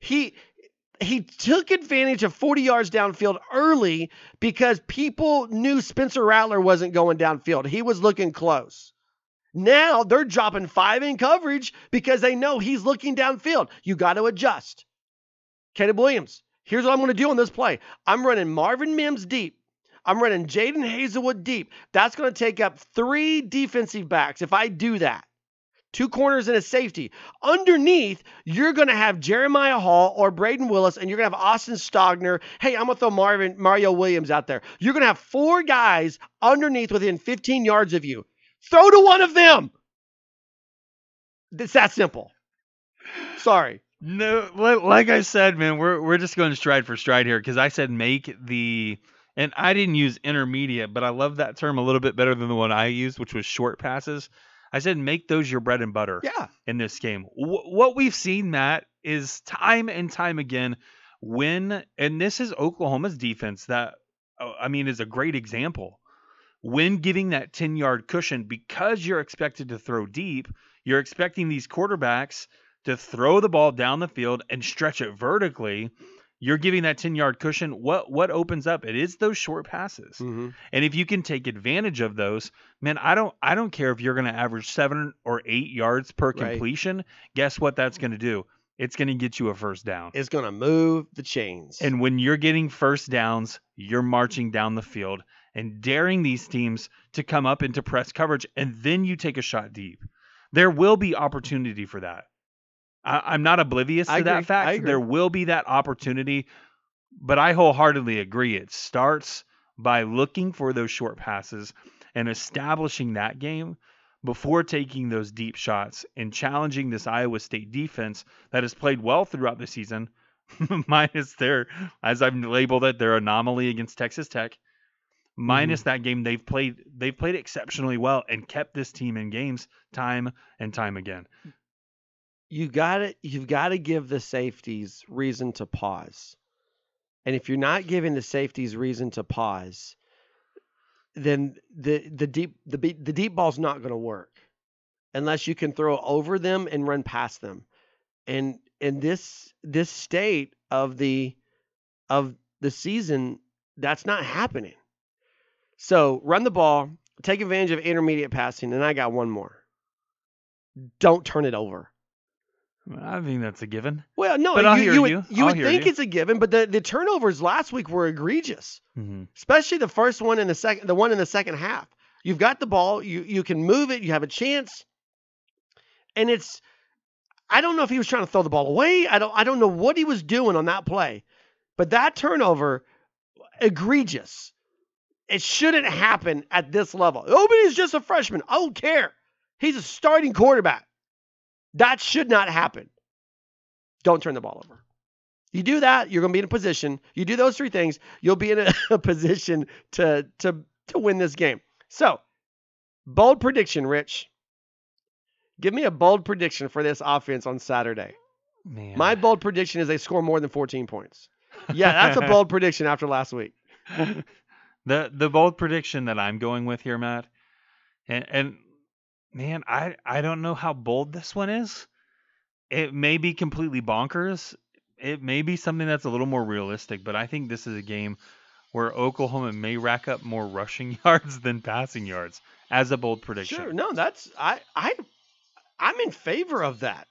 He he took advantage of 40 yards downfield early because people knew Spencer Rattler wasn't going downfield. He was looking close. Now they're dropping five in coverage because they know he's looking downfield. You got to adjust. Caleb Williams, here's what I'm going to do on this play I'm running Marvin Mims deep. I'm running Jadon Haselwood deep. That's going to take up three defensive backs if I do that. Two corners and a safety. Underneath, you're going to have Jeremiah Hall or Brayden Willis, and you're going to have Austin Stogner. Hey, I'm going to throw Marvin Mario Williams out there. You're going to have four guys underneath within 15 yards of you. Throw to one of them. It's that simple. Sorry. No, like I said, man, we're we're just going stride for stride here because I said make the, and I didn't use intermediate, but I love that term a little bit better than the one I used, which was short passes. I said make those your bread and butter Yeah. in this game. Wh- what we've seen, Matt, is time and time again when, and this is Oklahoma's defense that, uh, I mean, is a great example. When giving that 10 yard cushion, because you're expected to throw deep, you're expecting these quarterbacks to throw the ball down the field and stretch it vertically. You're giving that 10 yard cushion. What what opens up? It is those short passes. Mm-hmm. And if you can take advantage of those, man, I don't I don't care if you're going to average 7 or 8 yards per Right. completion. Guess what that's going to do? It's going to get you a first down. It's going to move the chains. And when you're getting first downs, you're marching down the field and daring these teams to come up into press coverage and then you take a shot deep. There will be opportunity for that. I, I'm not oblivious to I that agree. Fact. There will be that opportunity, but I wholeheartedly agree. It starts by looking for those short passes and establishing that game before taking those deep shots and challenging this Iowa State defense that has played well throughout the season, minus their, as I've labeled it, their anomaly against Texas Tech. Minus that game, they've played they've played exceptionally well and kept this team in games time and time again. You got to you've got to give the safeties reason to pause. And if you're not giving the safeties reason to pause, then the the deep the the deep ball's not going to work unless you can throw over them and run past them. And in this this state of the of the season, that's not happening. So run the ball, take advantage of intermediate passing, and I got one more. Don't turn it over. I think that's a given. Well, no, But you, you would, you. would think it's a given, but the, the turnovers last week were egregious, Mm-hmm. especially the first one in the second, the one in the second half. You've got the ball, you you can move it, you have a chance, and it's. I don't know if he was trying to throw the ball away. I don't. I don't know what he was doing on that play, but that turnover, egregious. It shouldn't happen at this level. Oh, but he's just a freshman. I don't care. He's a starting quarterback. That should not happen. Don't turn the ball over. You do that, you're going to be in a position. You do those three things, you'll be in a, a position to to to win this game. So, bold prediction, Rich. Give me a bold prediction for this offense on Saturday. Man, My bold prediction is they score more than 14 points. Yeah, that's a bold prediction after last week. the the bold prediction that I'm going with here, Matt, and and man, I I don't know how bold this one is. It may be completely bonkers. It may be something that's a little more realistic, but I think this is a game where Oklahoma may rack up more rushing yards than passing yards as a bold prediction. Sure, no, that's I I I'm in favor of that.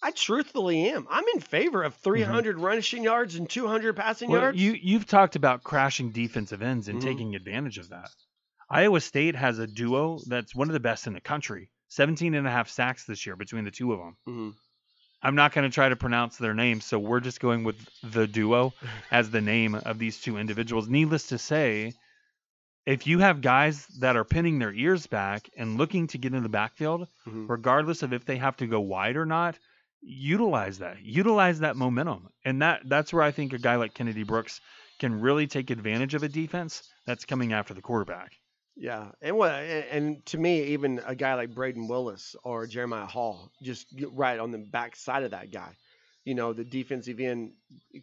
I truthfully am. I'm in favor of 300 rushing yards and 200 passing Well, yards. you you've talked about crashing defensive ends and Mhm. taking advantage of that. Iowa State has a duo that's one of the best in the country. 17 and a half sacks this year between the two of them. Mhm. I'm not going to try to pronounce their names, so we're just going with the duo as the name of these two individuals. Needless to say, if you have guys that are pinning their ears back and looking to get in the backfield, Mhm. regardless of if they have to go wide or not, utilize that. Utilize that momentum. And that that's where I think a guy like Kennedy Brooks can really take advantage of a defense that's coming after the quarterback. Yeah, and what and, to me, even a guy like Brayden Willis or Jeremiah Hall, just right on the back side of that guy. You know, the defensive end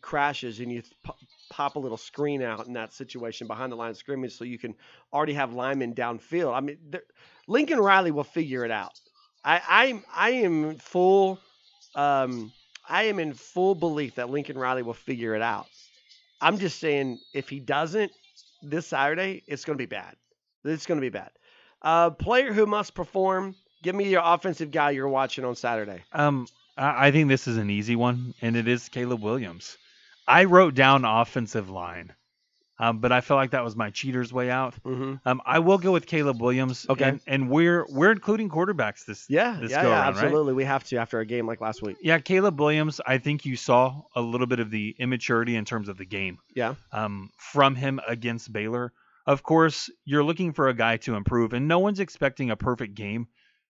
crashes, and you pop, pop a little screen out in that situation behind the line of scrimmage, so you can already have linemen downfield. I mean, Lincoln Riley will figure it out. I I'm I am full, um, I am in full belief that Lincoln Riley will figure it out. I'm just saying, if he doesn't this Saturday, it's going to be bad. It's going to be bad. Uh, player who must perform. Give me your offensive guy you're watching on Saturday. Um, I, think this is an easy one, and it is Caleb Williams. I wrote down offensive line, um, but I feel like that was my cheater's way out. Mm-hmm. Um, I will go with Caleb Williams. Okay. and, and we're we're including quarterbacks this. Yeah, This yeah, yeah, around, right? absolutely. We have to after a game like last week. Yeah, Caleb Williams. I think you saw a little bit of the immaturity in terms of the game. Yeah. Um, from him against Baylor. Of course, you're looking for a guy to improve, and no one's expecting a perfect game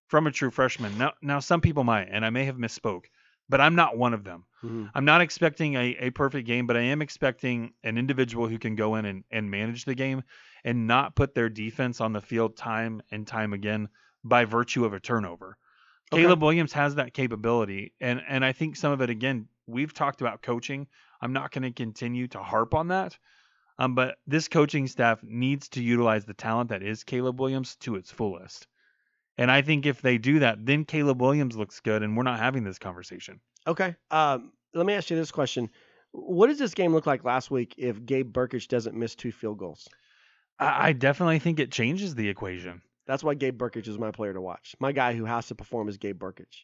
from a true freshman. Now, now some people might, and I may have misspoke, but I'm not one of them. Mhm. I'm not expecting a, a perfect game, but I am expecting an individual who can go in and, and manage the game and not put their defense on the field time and time again by virtue of a turnover. Okay. Caleb Williams has that capability. And, and I think some of it, again, we've talked about coaching. I'm not going to continue to harp on that. Um, but this coaching staff needs to utilize the talent that is Caleb Williams to its fullest. And I think if they do that, then Caleb Williams looks good, and we're not having this conversation. Okay. Um, let me ask you this question: What does this game look like last week if Gabe Brkic doesn't miss two field goals? I, I definitely think it changes the equation. That's why Gabe Brkic is my player to watch. My guy who has to perform is Gabe Brkic.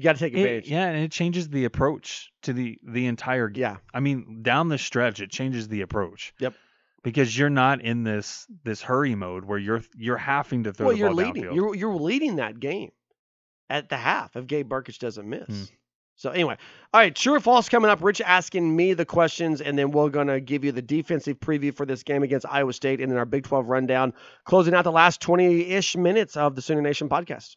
You got to take It- advantage. yeah, and it changes the approach to the the entire game. Yeah. I mean, down the stretch, it changes the approach. Yep. Because you're not in this this hurry mode where you're you're having to throw Well, the you're ball leading. downfield. You're you're leading that game at the half if Gabe Brkic doesn't miss. Hmm. So anyway, all right, true or false coming up. Rich asking me the questions, and then we're gonna give you the defensive preview for this game against Iowa State, and then our Big 12 rundown, closing out the last 20-ish minutes of the Sooner Nation podcast.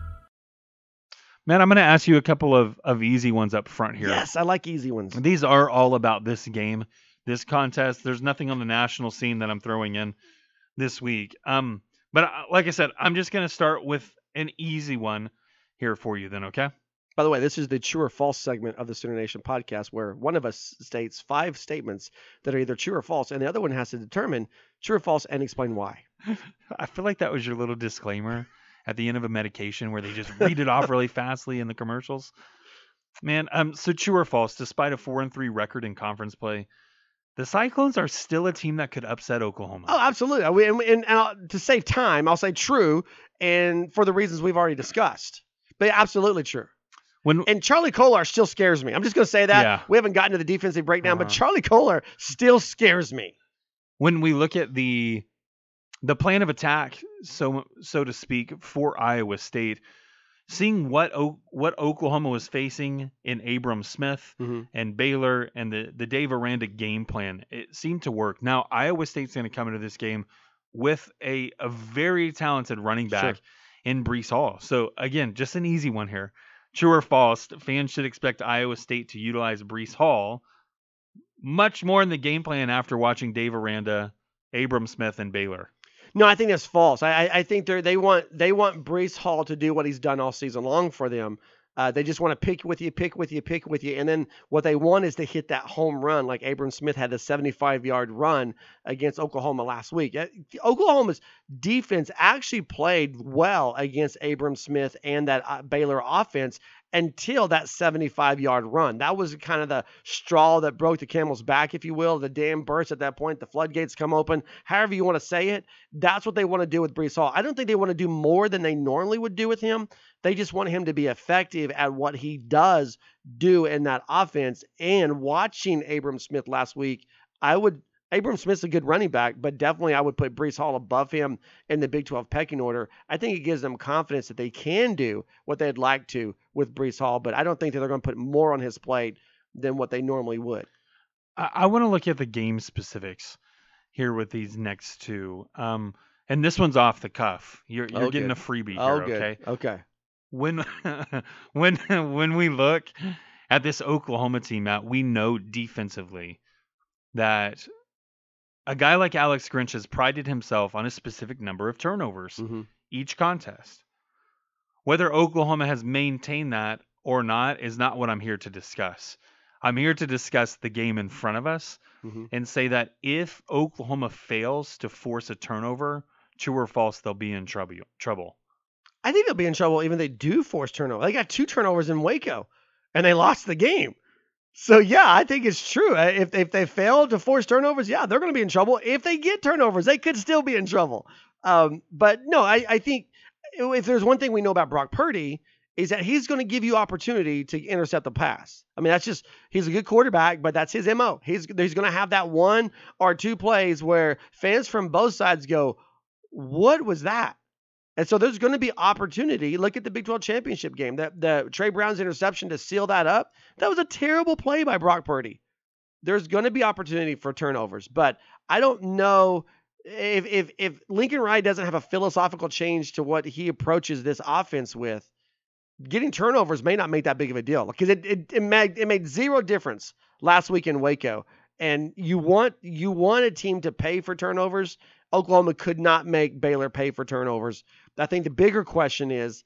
Man, I'm going to ask you a couple of of easy ones up front here. Yes, I like easy ones. These are all about this game, this contest. There's nothing on the national scene that I'm throwing in this week. Um, but uh, like I said, I'm just going to start with an easy one here for you. Then, okay? By the way, this is the true or false segment of the Sooner Nation podcast, where one of us states five statements that are either true or false, and the other one has to determine true or false and explain why. I feel like that was your little disclaimer at the end of a medication where they just read it off really fastly in the commercials. Man, um, so true or false? Despite a four and three record in conference play, the Cyclones are still a team that could upset Oklahoma. Oh, absolutely. We- And, and, and to save time, I'll say true, and for the reasons we've already discussed. But absolutely true. when And Charlie Kolar still scares me. I'm just going to say that. Yeah. We haven't gotten to the defensive breakdown, but Uh-huh. Charlie Kolar still scares me. when we look at the the plan of attack, so so to speak, for Iowa State, seeing what o- what Oklahoma was facing in Abram Smith Mhm. and Baylor and the the Dave Aranda game plan, it seemed to work. Now Iowa State's going to come into this game with a a very talented running back Sure. in Breece Hall. So again, just an easy one here. True or false? Fans should expect Iowa State to utilize Breece Hall much more in the game plan after watching Dave Aranda, Abram Smith, and Baylor. No, I think that's false. I, I, think they they want they want Breece Hall to do what he's done all season long for them, Uh, they just want to pick with you, pick with you, pick with you. And then what they want is to hit that home run, like Abram Smith had a 75 yard run against Oklahoma last week. Uh, Oklahoma's defense actually played well against Abram Smith and that uh, Baylor offense until that 75 yard run. That was kind of the straw that broke the camel's back, if you will. The dam burst at that point, the floodgates come open, however you want to say it. That's what they want to do with Breece Hall. I don't think they want to do more than they normally would do with him. They just want him to be effective at what he does do in that offense. And watching Abram Smith last week, I would Abram Smith's a good running back, but definitely I would put Breece Hall above him in the Big 12 pecking order. I think it gives them confidence that they can do what they'd like to with Breece Hall, but I don't think that they're going to put more on his plate than what they normally would. I, I want to look at the game specifics here with these next two. Um, and this one's off the cuff. You're, you're Oh, getting good. a freebie Oh, here, good. okay? Okay. when when when we look at this Oklahoma team, Matt, we know defensively that a guy like Alex Grinch has prided himself on a specific number of turnovers Mhm. each contest. Whether Oklahoma has maintained that or not is not what I'm here to discuss. I'm here to discuss the game in front of us Mhm. and say that if Oklahoma fails to force a turnover, true or false, they'll be in trouble. Trouble. I think they'll be in trouble even if they do force turnover. They got two turnovers in Waco, and they lost the game. So yeah, I think it's true. Uh, If if they fail to force turnovers, yeah, they're going to be in trouble. If they get turnovers, they could still be in trouble. Um, but no, I, I think if there's one thing we know about Brock Purdy is that he's going to give you opportunity to intercept the pass. I mean, that's just he's a good quarterback, but that's his mo. He's he's going to have that one or two plays where fans from both sides go, "What was that?" And so there's going to be opportunity. Look at the Big 12 championship game. That the Tre Brown's interception to seal that up. That was a terrible play by Brock Purdy. There's going to be opportunity for turnovers, but I don't know if if if Lincoln Riley doesn't have a philosophical change to what he approaches this offense with. Getting turnovers may not make that big of a deal because it it, it made it made zero difference last week in Waco. And you want you want a team to pay for turnovers. Oklahoma could not make Baylor pay for turnovers. I think the bigger question is,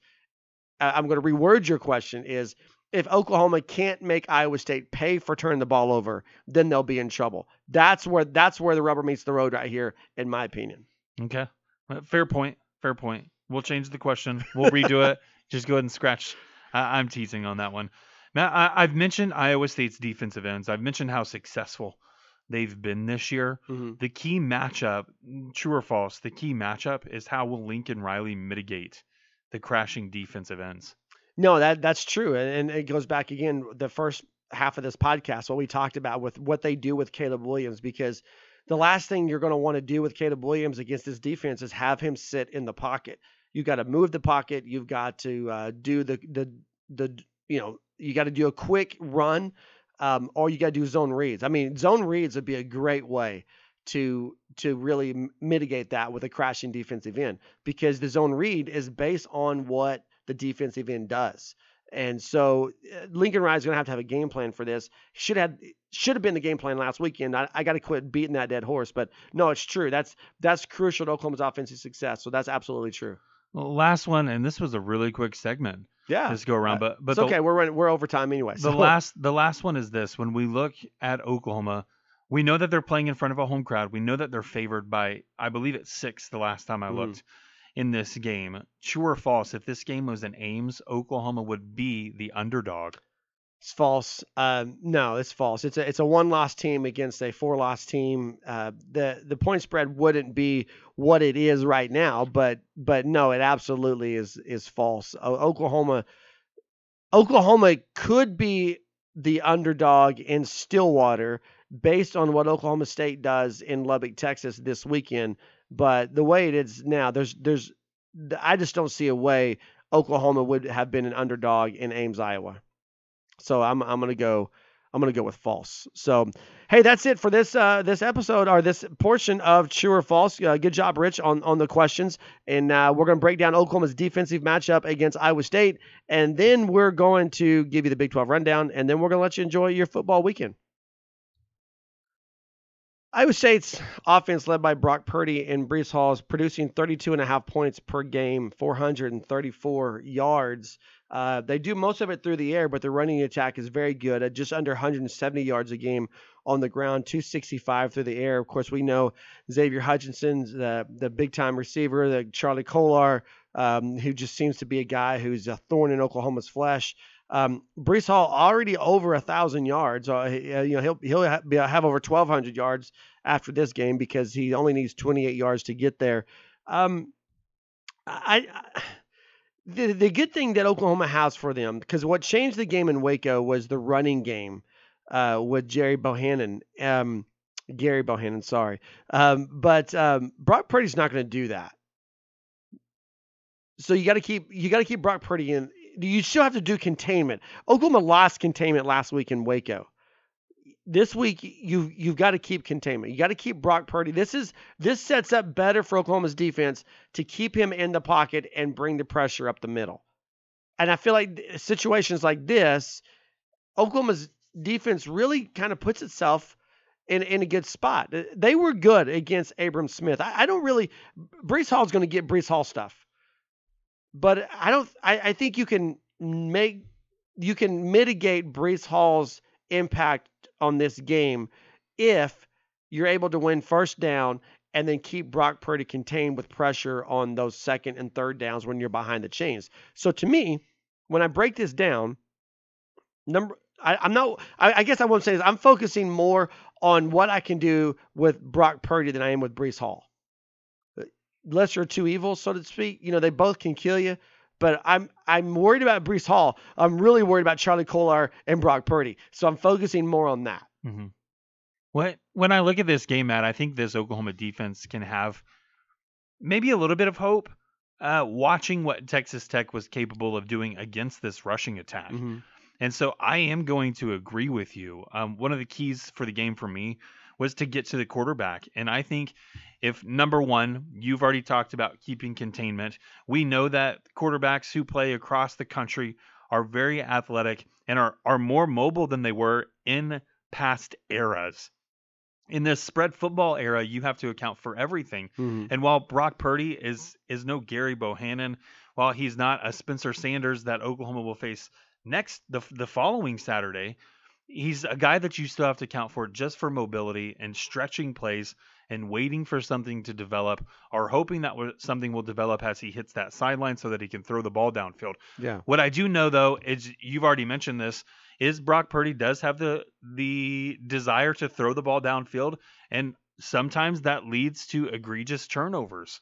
I'm going to reword your question is if Oklahoma can't make Iowa State pay for turning the ball over, then they'll be in trouble. That's where that's where the rubber meets the road right here, in my opinion. Okay. Fair point. Fair point. We'll change the question. We'll redo it. Just go ahead and scratch. I I'm teasing on that one. Now, I, I've mentioned Iowa State's defensive ends. I've mentioned how successful they've been this year. Mhm. The key matchup, true or false, the key matchup is how will Lincoln Riley mitigate the crashing defensive ends? No, that that's true, and, and it goes back again the first half of this podcast what we talked about with what they do with Caleb Williams because the last thing you're going to want to do with Caleb Williams against this defense is have him sit in the pocket. You've got to move the pocket. You've got to uh, do the the the you know you got to do a quick run, um, or you got to do zone reads. I mean, zone reads would be a great way to to really mitigate that with a crashing defensive end because the zone read is based on what the defensive end does. And so uh, Lincoln Riley's going to have to have a game plan for this. Should have should have been the game plan last weekend. I, I got to quit beating that dead horse, but no, it's true. That's that's crucial to Oklahoma's offensive success. So that's absolutely true. Well, last one, and this was a really quick segment. Yeah, This go around, but but it's the, okay. We're running, we're over time anyway. the last the last one is this when we look at oklahoma we know that they're playing in front of a home crowd we know that they're favored by i believe it's six the last time i Mhm. looked in this game true or false if this game was in ames oklahoma would be the underdog It's false. Um, no, it's false. It's a it's a one loss team against a four loss team. Uh, the the point spread wouldn't be what it is right now, but but no, it absolutely is is false. O- Oklahoma Oklahoma could be the underdog in Stillwater based on what Oklahoma State does in Lubbock, Texas this weekend. But the way it is now, there's there's I just don't see a way Oklahoma would have been an underdog in Ames, Iowa. So I'm I'm gonna go I'm gonna go with false. So hey, that's it for this uh, this episode or this portion of true or false. Uh, good job, Rich, on on the questions, and uh, we're gonna break down Oklahoma's defensive matchup against Iowa State, and then we're going to give you the Big 12 rundown, and then we're gonna let you enjoy your football weekend. Iowa State's offense led by Brock Purdy and Breece Hall is producing 32 and a half points per game, 434 yards. Uh, they do most of it through the air, but the running attack is very good at just under 170 yards a game on the ground, 265 through the air. Of course, we know Xavier Hutchinson's the the big time receiver, the Charlie Kolar, um, who just seems to be a guy who's a thorn in Oklahoma's flesh. Um, Breece Hall already over a thousand yards. Uh, uh, you know he'll he'll ha- have over 1,200 yards after this game because he only needs 28 yards to get there. Um, I, I the the good thing that Oklahoma has for them because what changed the game in Waco was the running game uh, with Jerry Bohanon. Um, Gary Bohanon, sorry, um, but um, Brock Purdy's not going to do that. So you got to keep you got to keep Brock Purdy in. You still have to do containment. Oklahoma lost containment last week in Waco. This week you you've got to keep containment. You got to keep Brock Purdy. This is this sets up better for Oklahoma's defense to keep him in the pocket and bring the pressure up the middle. And I feel like situations like this, Oklahoma's defense really kind of puts itself in, in a good spot. They were good against Abram Smith. I, I don't really Breece Hall's going to get Breece Hall stuff but I don't. I, I think you can make you can mitigate Breece Hall's impact on this game if you're able to win first down and then keep Brock Purdy contained with pressure on those second and third downs when you're behind the chains. So to me, when I break this down, number I, I'm not. I, I guess I won't say this. I'm focusing more on what I can do with Brock Purdy than I am with Breece Hall uh, lesser of two evils, so to speak. You know, they both can kill you. But I'm I'm worried about Breece Hall. I'm really worried about Charlie Kolar and Brock Purdy. So I'm focusing more on that. hmm What when I look at this game, Matt, I think this Oklahoma defense can have maybe a little bit of hope. Uh, watching what Texas Tech was capable of doing against this rushing attack, and so I am going to agree with you. Um, one of the keys for the game for me was to get to the quarterback, and I think if number one, you've already talked about keeping containment. We know that quarterbacks who play across the country are very athletic and are are more mobile than they were in past eras. In this spread football era, you have to account for everything. Mhm. And while Brock Purdy is is no Gary Bohanon, while he's not a Spencer Sanders that Oklahoma will face next the the following Saturday, he's a guy that you still have to account for just for mobility and stretching plays and waiting for something to develop or hoping that something will develop as he hits that sideline so that he can throw the ball downfield. Yeah. What I do know though is you've already mentioned this is Brock Purdy does have the the desire to throw the ball downfield and sometimes that leads to egregious turnovers.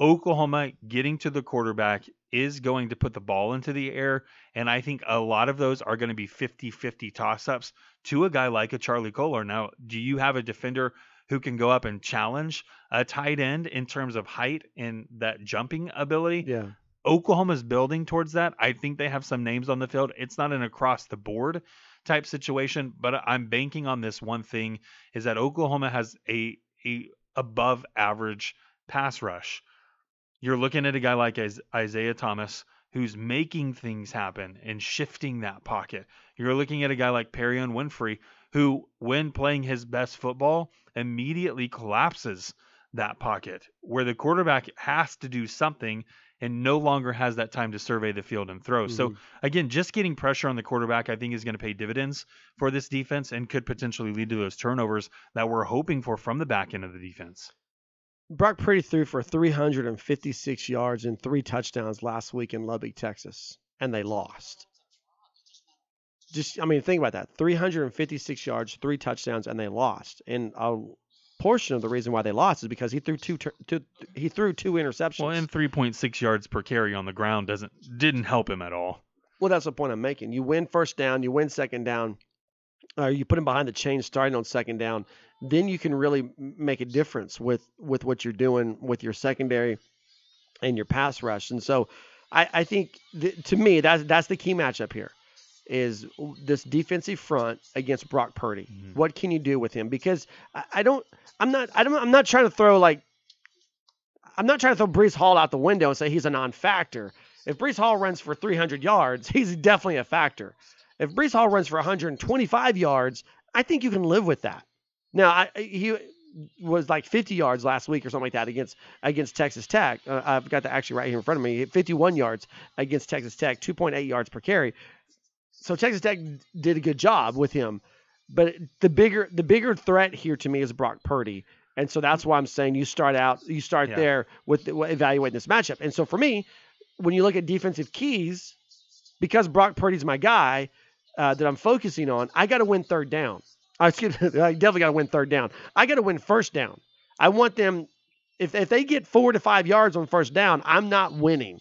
Oklahoma getting to the quarterback is going to put the ball into the air and I think a lot of those are going to be 50-50 toss-ups to a guy like a Charlie Kolar. Now, do you have a defender who can go up and challenge a tight end in terms of height and that jumping ability? Yeah. Oklahoma's building towards that. I think they have some names on the field. It's not an across the board type situation, but I'm banking on this one thing is that Oklahoma has a a above average pass rush. You're looking at a guy like Isaiah Thomas who's making things happen and shifting that pocket. You're looking at a guy like Perrion Winfrey who when playing his best football immediately collapses that pocket where the quarterback has to do something and no longer has that time to survey the field and throw. So Mhm. again, just getting pressure on the quarterback, I think, is going to pay dividends for this defense and could potentially lead to those turnovers that we're hoping for from the back end of the defense. Brock Purdy threw for 356 yards and three touchdowns last week in Lubbock, Texas, and they lost. Just, I mean, think about that: 356 yards, three touchdowns, and they lost. And a portion of the reason why they lost is because he threw two, two he threw two interceptions. Well, and 3.6 yards per carry on the ground doesn't didn't help him at all. Well, that's the point I'm making. You win first down, you win second down, or you put him behind the chain starting on second down. Then you can really make a difference with with what you're doing with your secondary and your pass rush. And so, I, I think th- to me that's that's the key matchup here is this defensive front against Brock Purdy. Mhm. What can you do with him? Because I, I don't, I'm not, I don't, I'm not trying to throw like, I'm not trying to throw Breece Hall out the window and say he's a non-factor. If Breece Hall runs for 300 yards, he's definitely a factor. If Breece Hall runs for 125 yards, I think you can live with that. Now, I, he was like 50 yards last week or something like that against against Texas Tech. Uh, I've got that actually right here in front of me. 51 yards against Texas Tech, 2.8 yards per carry. So Texas Tech did a good job with him, but the bigger the bigger threat here to me is Brock Purdy, and so that's why I'm saying you start out you start Yeah. there with the, evaluating this matchup. And so for me, when you look at defensive keys, because Brock Purdy's my guy uh, that I'm focusing on, I got to win third down. Uh, excuse me, I definitely got to win third down. I got to win first down. I want them if if they get four to five yards on first down, I'm not winning.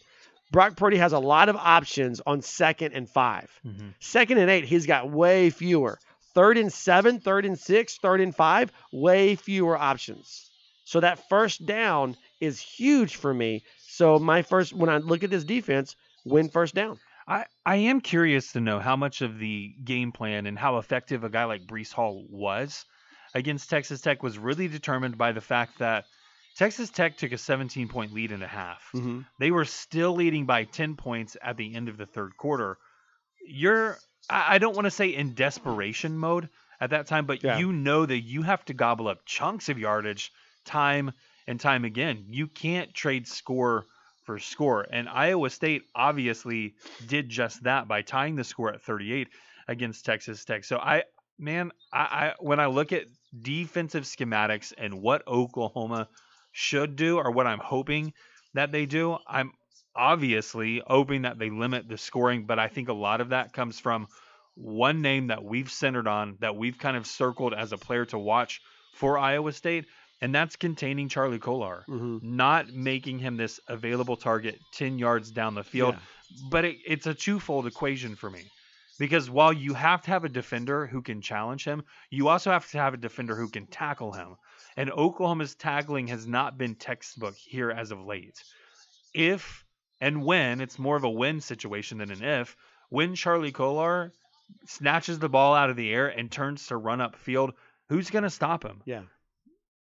Brock Purdy has a lot of options on second and 5 Mhm. Second and eight, he's got way fewer. Third and seven, third and six, third and five, way fewer options. So that first down is huge for me. So my first, when I look at this defense, win first down. I, I am curious to know how much of the game plan and how effective a guy like Breece Hall was against Texas Tech was really determined by the fact that Texas Tech took a 17 point lead in a half. Mm-hmm. They were still leading by 10 points at the end of the third quarter. You're, I, I don't want to say in desperation mode at that time, but Yeah. you know that you have to gobble up chunks of yardage time and time again. You can't trade score for score. And Iowa State obviously did just that by tying the score at 38 against Texas Tech. So I, man, I, I when I look at defensive schematics and what Oklahoma should do, or what I'm hoping that they do, I'm obviously hoping that they limit the scoring. But I think a lot of that comes from one name that we've centered on, that we've kind of circled as a player to watch for Iowa State, and that's containing Charlie Kolar Mm-hmm. not making him this available target 10 yards down the field. But it, it's a twofold equation for me. Because while you have to have a defender who can challenge him, you also have to have a defender who can tackle him. And Oklahoma's tackling has not been textbook here as of late. If and when, it's more of a win situation than an if, when Charlie Kolar snatches the ball out of the air and turns to run up field, who's going to stop him? Yeah.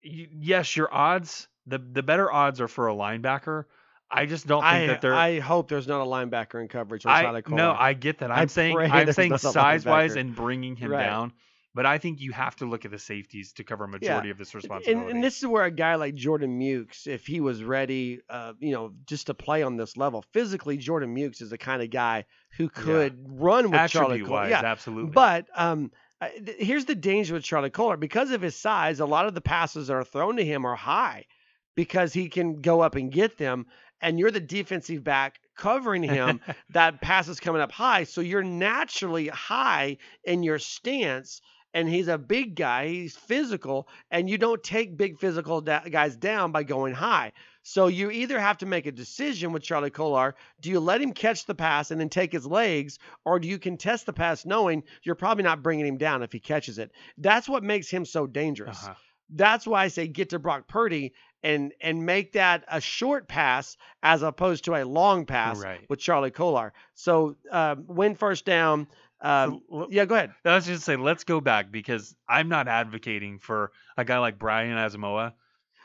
Yes, your odds, the the better odds are for a linebacker. I just don't think I, that they're. I hope there's not a linebacker in coverage I no, I get that. I'm I saying I'm saying size wise and bringing him Right. down, but I think you have to look at the safeties to cover a majority of this responsibility. And, and this is where a guy like Jordan Mukes, if he was ready, uh, you know, just to play on this level, physically, Jordan Mukes is the kind of guy who could run with Charlie attribute Kolar. wise, Yeah, absolutely. But um, Th- here's the danger with Charlie Kolar. Because of his size, a lot of the passes that are thrown to him are high because he can go up and get them. And you're the defensive back covering him. that pass is coming up high. So you're naturally high in your stance. And he's a big guy. He's physical. And you don't take big physical da- guys down by going high. So you either have to make a decision with Charlie Kolar. Do you let him catch the pass and then take his legs, or do you contest the pass knowing you're probably not bringing him down if he catches it? That's what makes him so dangerous. Uh-huh. That's why I say get to Brock Purdy and and make that a short pass as opposed to a long pass Right. with Charlie Kolar. So um, win first down. Um, So, yeah, go ahead. I was just saying, let's go back because I'm not advocating for a guy like Brian Asamoah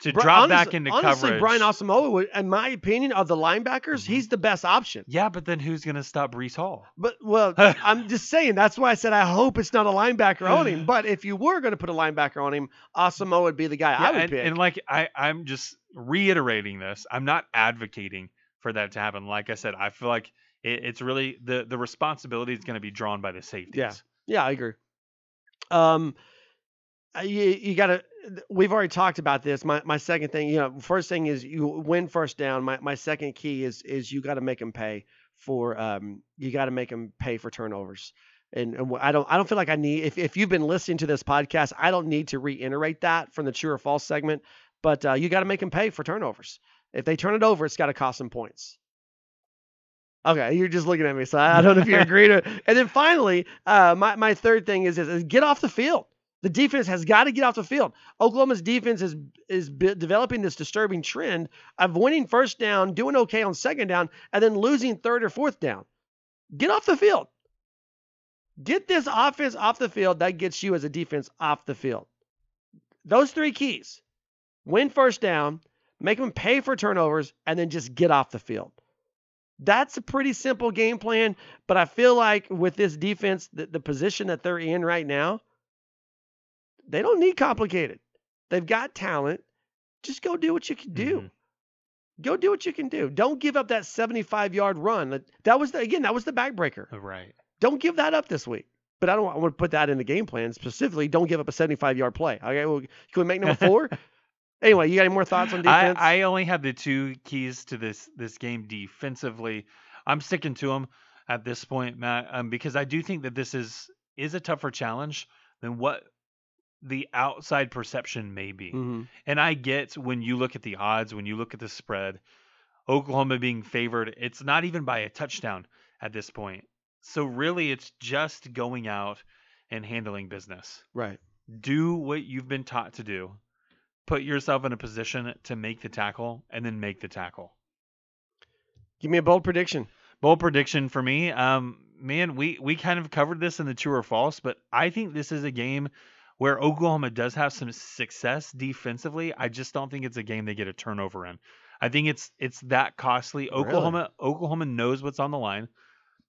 to Bri- drop honest- back into honestly, coverage. Brian would, in my opinion, of the linebackers, Mhm. he's the best option. yeah, but then who's going to stop Breece Hall? But well, I'm just saying that's why I said I hope it's not a linebacker on him. But if you were going to put a linebacker on him, Asamoah would be the guy I Yeah, would and, pick. and like I, I'm just reiterating this. I'm not advocating for that to happen. Like I said, I feel like it, it's really the the responsibility is going to be drawn by the safeties. Yeah. Yeah, I agree. Um, you, you got to. We've already talked about this. My my second thing, you know, first thing is you win first down. My my second key is is you got to make them pay for um you got to make them pay for turnovers. And, and I don't I don't feel like I need if if you've been listening to this podcast, I don't need to reiterate that from the true or false segment. But uh, you got to make them pay for turnovers. If they turn it over, it's got to cost them points. Okay, you're just looking at me, so I I don't know if you agree to. And then finally, uh, my my third thing is, is is get off the field. The defense has got to get off the field. Oklahoma's defense is is developing this disturbing trend of winning first down, doing okay on second down, and then losing third or fourth down. Get off the field. Get this offense off the field. That gets you as a defense off the field. Those three keys: win first down, make them pay for turnovers, and then just get off the field. That's a pretty simple game plan, but I feel like with this defense, the, the position that they're in right now, they don't need complicated. They've got talent. Just go do what you can do. Mhm. Go do what you can do. Don't give up that 75 yard run. That- was the, again, that was the backbreaker. Right. Don't give that up this week. But I don't I want to put that in the game plan specifically. Don't give up a 75 yard play. Okay, well, can we make number four? anyway, you got any more thoughts on I, defense? I only have the two keys to this this game defensively. I'm sticking to them at this point, Matt, um, because I do think that this is is a tougher challenge than what the outside perception may be. Mhm. And I get when you look at the odds, when you look at the spread, Oklahoma being favored, it's not even by a touchdown at this point. So really, it's just going out and handling business. Right. Do what you've been taught to do. Put yourself in a position to make the tackle and then make the tackle. Give me a bold prediction. Bold prediction for me. Um, man, we we kind of covered this in the true or false, but I think this is a game where Oklahoma does have some success defensively. I just don't think it's a game they get a turnover in. I think it's it's that costly. Really? Oklahoma Oklahoma knows what's on the line.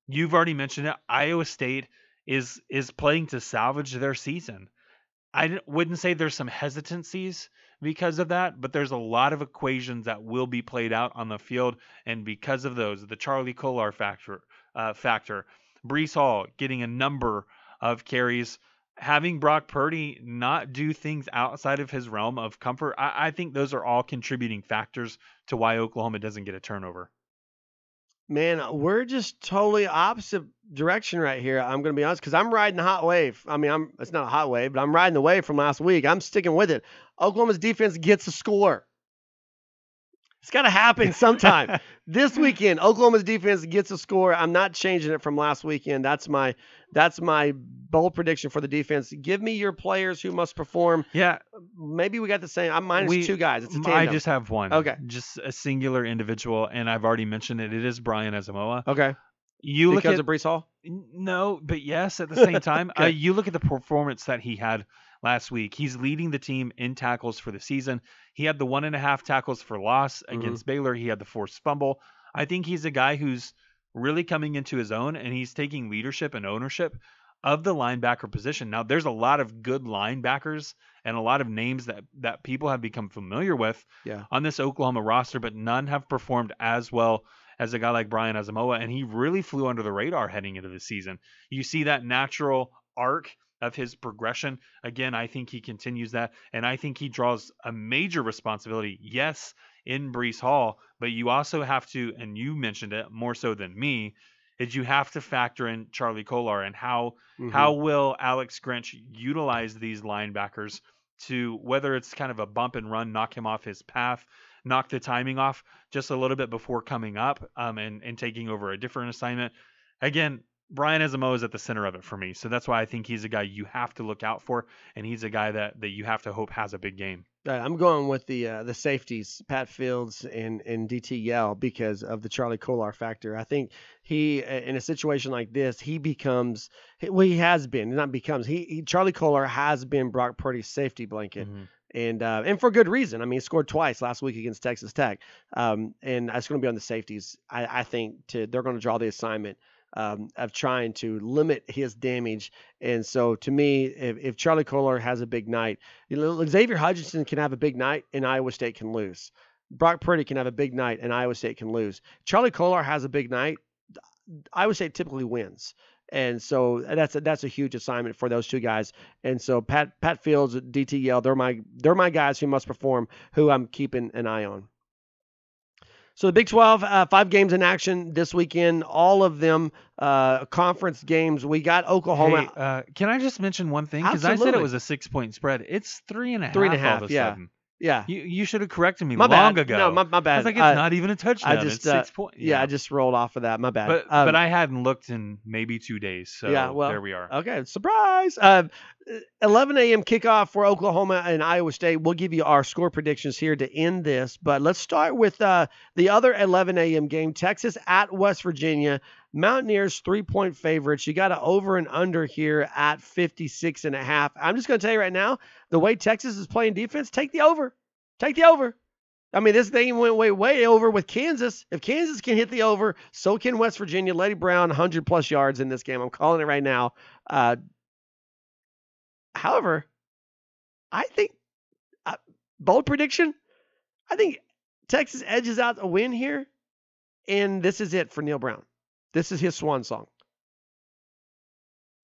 You've already mentioned it. Iowa State is is playing to salvage their season. I wouldn't say there's some hesitancies because of that, but there's a lot of equations that will be played out on the field, and because of those, the Charlie Kolar factor, uh, factor, Breece Hall getting a number of carries, having Brock Purdy not do things outside of his realm of comfort, I, I think those are all contributing factors to why Oklahoma doesn't get a turnover. Man, uh, we're just totally opposite direction right here. I'm going to be honest because I'm riding the hot wave. I mean, I'm it's not a hot wave, but I'm riding the wave from last week. I'm sticking with it. Oklahoma's defense gets a score. It's got to happen sometime. this weekend, Oklahoma's defense gets a score. I'm not changing it from last weekend. That's my that's my bold prediction for the defense. Give me your players who must perform. Yeah, Maybe we got the same. I'm minus We- two guys. It's a tandem. I just have one. Okay. Just a singular individual, and I've already mentioned it. It is Brian Asamoah. okay. You look because at of Breece Hall. No, but yes, at the same time, uh, you look at the performance that he had last week. He's leading the team in tackles for the season. He had the one and a half tackles for loss Mm-hmm. against Baylor. He had the forced fumble. I think he's a guy who's really coming into his own and he's taking leadership and ownership of the linebacker position. Now, there's a lot of good linebackers and a lot of names that that people have become familiar with Yeah. on this Oklahoma roster, but none have performed as well as a guy like Brian Asamoah, and he really flew under the radar heading into the season. You see that natural arc of his progression. Again, I think he continues that, and I think he draws a major responsibility. Yes, in Breece Hall, but you also have to, and you mentioned it more so than me, is you have to factor in Charlie Kolar and how Mhm. how will Alex Grinch utilize these linebackers to whether it's kind of a bump and run, knock him off his path, knock the timing off just a little bit before coming up um, and, and taking over a different assignment. Again, Brian Asamoah is at the center of it for me. So that's why I think he's a guy you have to look out for, and he's a guy that, that you have to hope has a big game. Uh, I'm going with the uh, the safeties, Pat Fields and and DT Yell, because of the Charlie Kolar factor. I think he, uh, in a situation like this, he becomes he- well, he has been, not becomes. He, he Charlie Kolar has been Brock Purdy's safety blanket, and uh, and for good reason. I mean, he scored twice last week against Texas Tech, um, and that's going to be on the safeties. I, I think to they're going to draw the assignment. Um, of trying to limit his damage, and so to me, if, if Charlie Kolar has a big night, you know, Xavier Hutchinson can have a big night and Iowa State can lose. Brock Purdy can have a big night and Iowa State can lose. Charlie Kolar has a big night. Iowa State typically wins. And so that's a, that's a huge assignment for those two guys. And so Pat Pat Fields, DT Yell, they're my they're my guys who must perform, who I'm keeping an eye on. So the Big 12, uh, five games in action this weekend. All of them uh, conference games. We got Oklahoma. Hey, uh, can I just mention one thing? Because I said it was a six point spread. It's three and a half. Three and a half, All of a yeah. sudden. Yeah, You you should have corrected me my long bad. ago. No, my, my I bad. was like, it's not even a touchdown. just, it's uh, six point. yeah, I just rolled off of that. My bad. But Um, but I hadn't looked in maybe two days. So Yeah, well, there we are. Okay, surprise. Uh, 11 a.m. kickoff for Oklahoma and Iowa State. We'll give you our score predictions here to end this, but let's start with uh, the other 11 a.m. game Texas at West Virginia. Mountaineers three point favorites. You got an over and under here at 56 and a half. I'm just going to tell you right now the way Texas is playing defense, take the over. Take the over. I mean, this thing went way, way over with Kansas. If Kansas can hit the over, so can West Virginia. Leddie Brown, 100 plus yards in this game. I'm calling it right now. Uh, however, I think I, bold prediction. I think Texas edges out a win here, and this is it for Neal Brown. This is his swan song.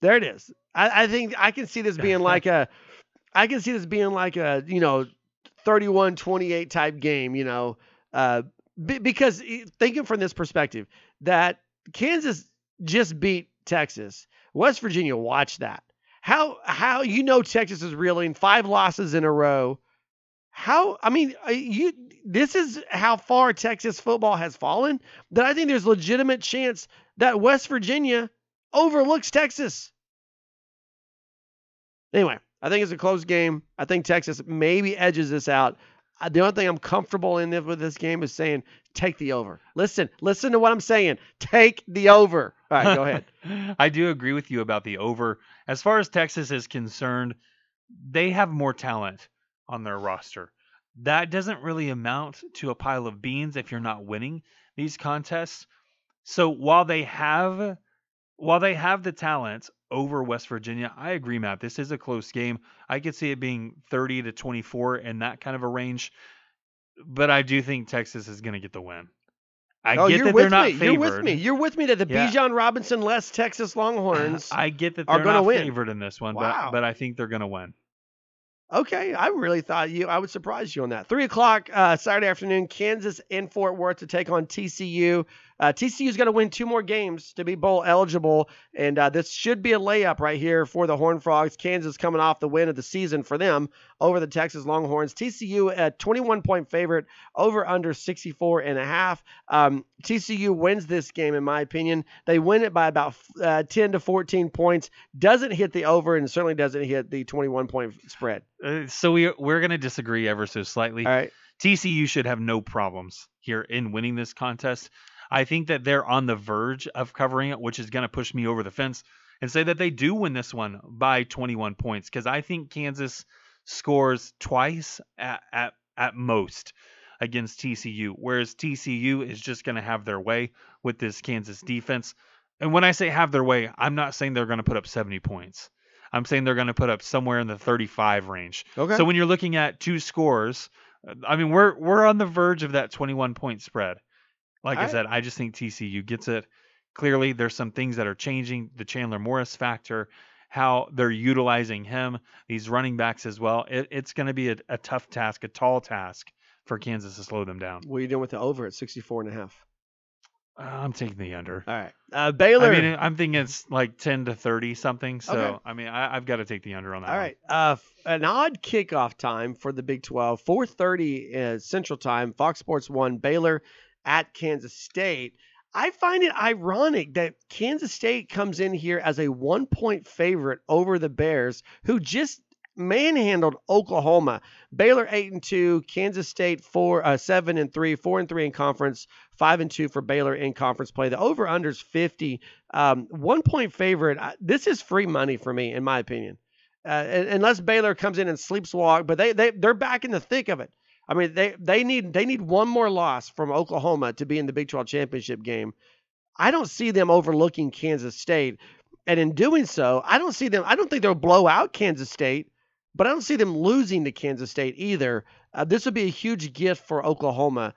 There it is. I, I think I can see this being like a, I can see this being like a you know, 31-28 type game. You know, uh, be, because thinking from this perspective that Kansas just beat Texas, West Virginia watch that. How how you know Texas is reeling five losses in a row. How I mean you this is how far Texas football has fallen that I think there's legitimate chance that West Virginia overlooks Texas. Anyway, I think it's a close game. I think Texas maybe edges this out. Uh, The only thing I'm comfortable in this, with this game is saying take the over. Listen, listen to what I'm saying. Take the over. All right, go ahead. I do agree with you about the over. As far as Texas is concerned, they have more talent on their roster. That doesn't really amount to a pile of beans if you're not winning these contests. So while they have while they have the talent over West Virginia, I agree, Matt. This is a close game. I could see it being 30 to 24 in that kind of a range. But I do think Texas is going to get the win. I oh, get you're that with they're not me. favored. You're with me. You're with me that the Yeah. Bijan Robinson less Texas Longhorns. I get that are they're not win. favored in this one, Wow. but but I think they're going to win. Okay, I really thought you. I would surprise you on that. Three o'clock uh, Saturday afternoon, Kansas in Fort Worth to take on TCU. Uh, TCU is going to win two more games to be bowl eligible, and uh, this should be a layup right here for the Horned Frogs. Kansas coming off the win of the season for them over the Texas Longhorns. TCU a 21 point favorite over under 64 and a half. Um, TCU wins this game in my opinion. They win it by about uh, 10 to 14 points. Doesn't hit the over and certainly doesn't hit the 21 point spread. Uh, so we we're going to disagree ever so slightly. All right. TCU should have no problems here in winning this contest. I think that they're on the verge of covering it, which is going to push me over the fence and say that they do win this one by 21 points because I think Kansas scores twice at, at, at most against TCU, whereas TCU is just going to have their way with this Kansas defense. And when I say have their way, I'm not saying they're going to put up 70 points. I'm saying they're going to put up somewhere in the 35 range. Okay. So when you're looking at two scores, uh, I mean we're we're on the verge of that 21 point spread. Like I Alright. said, I just think TCU gets it. Clearly, there's some things that are changing. The Chandler Morris factor, how they're utilizing him, these running backs as well. It, it's going to be a, a tough task, a tall task for Kansas to slow them down. What are you doing with the over at 64 and a half? Uh, I'm taking the under. All right. Uh, Baylor. I mean, I'm thinking it's like 10 to 30 something. So Okay. I mean, I, I've got to take the under on that. all one. right. Uh, an odd kickoff time for the Big 12. 4:30 uh, Central Time. Fox Sports 1 Baylor at Kansas State. I find it ironic that Kansas State comes in here as a one point favorite over the Bears, who just manhandled Oklahoma. Baylor eight and two, Kansas State four uh, seven and three, four and three in conference, five and two for Baylor in conference play. The over unders fifty. Um, one point favorite. I, this is free money for me, in my opinion. Uh, unless Baylor comes in and sleepwalk, but they they they're back in the thick of it. I mean, they they need they need one more loss from Oklahoma to be in the Big 12 championship game. I don't see them overlooking Kansas State, and in doing so, I don't see them. I don't think they'll blow out Kansas State, but I don't see them losing to Kansas State either. Uh, this would be a huge gift for Oklahoma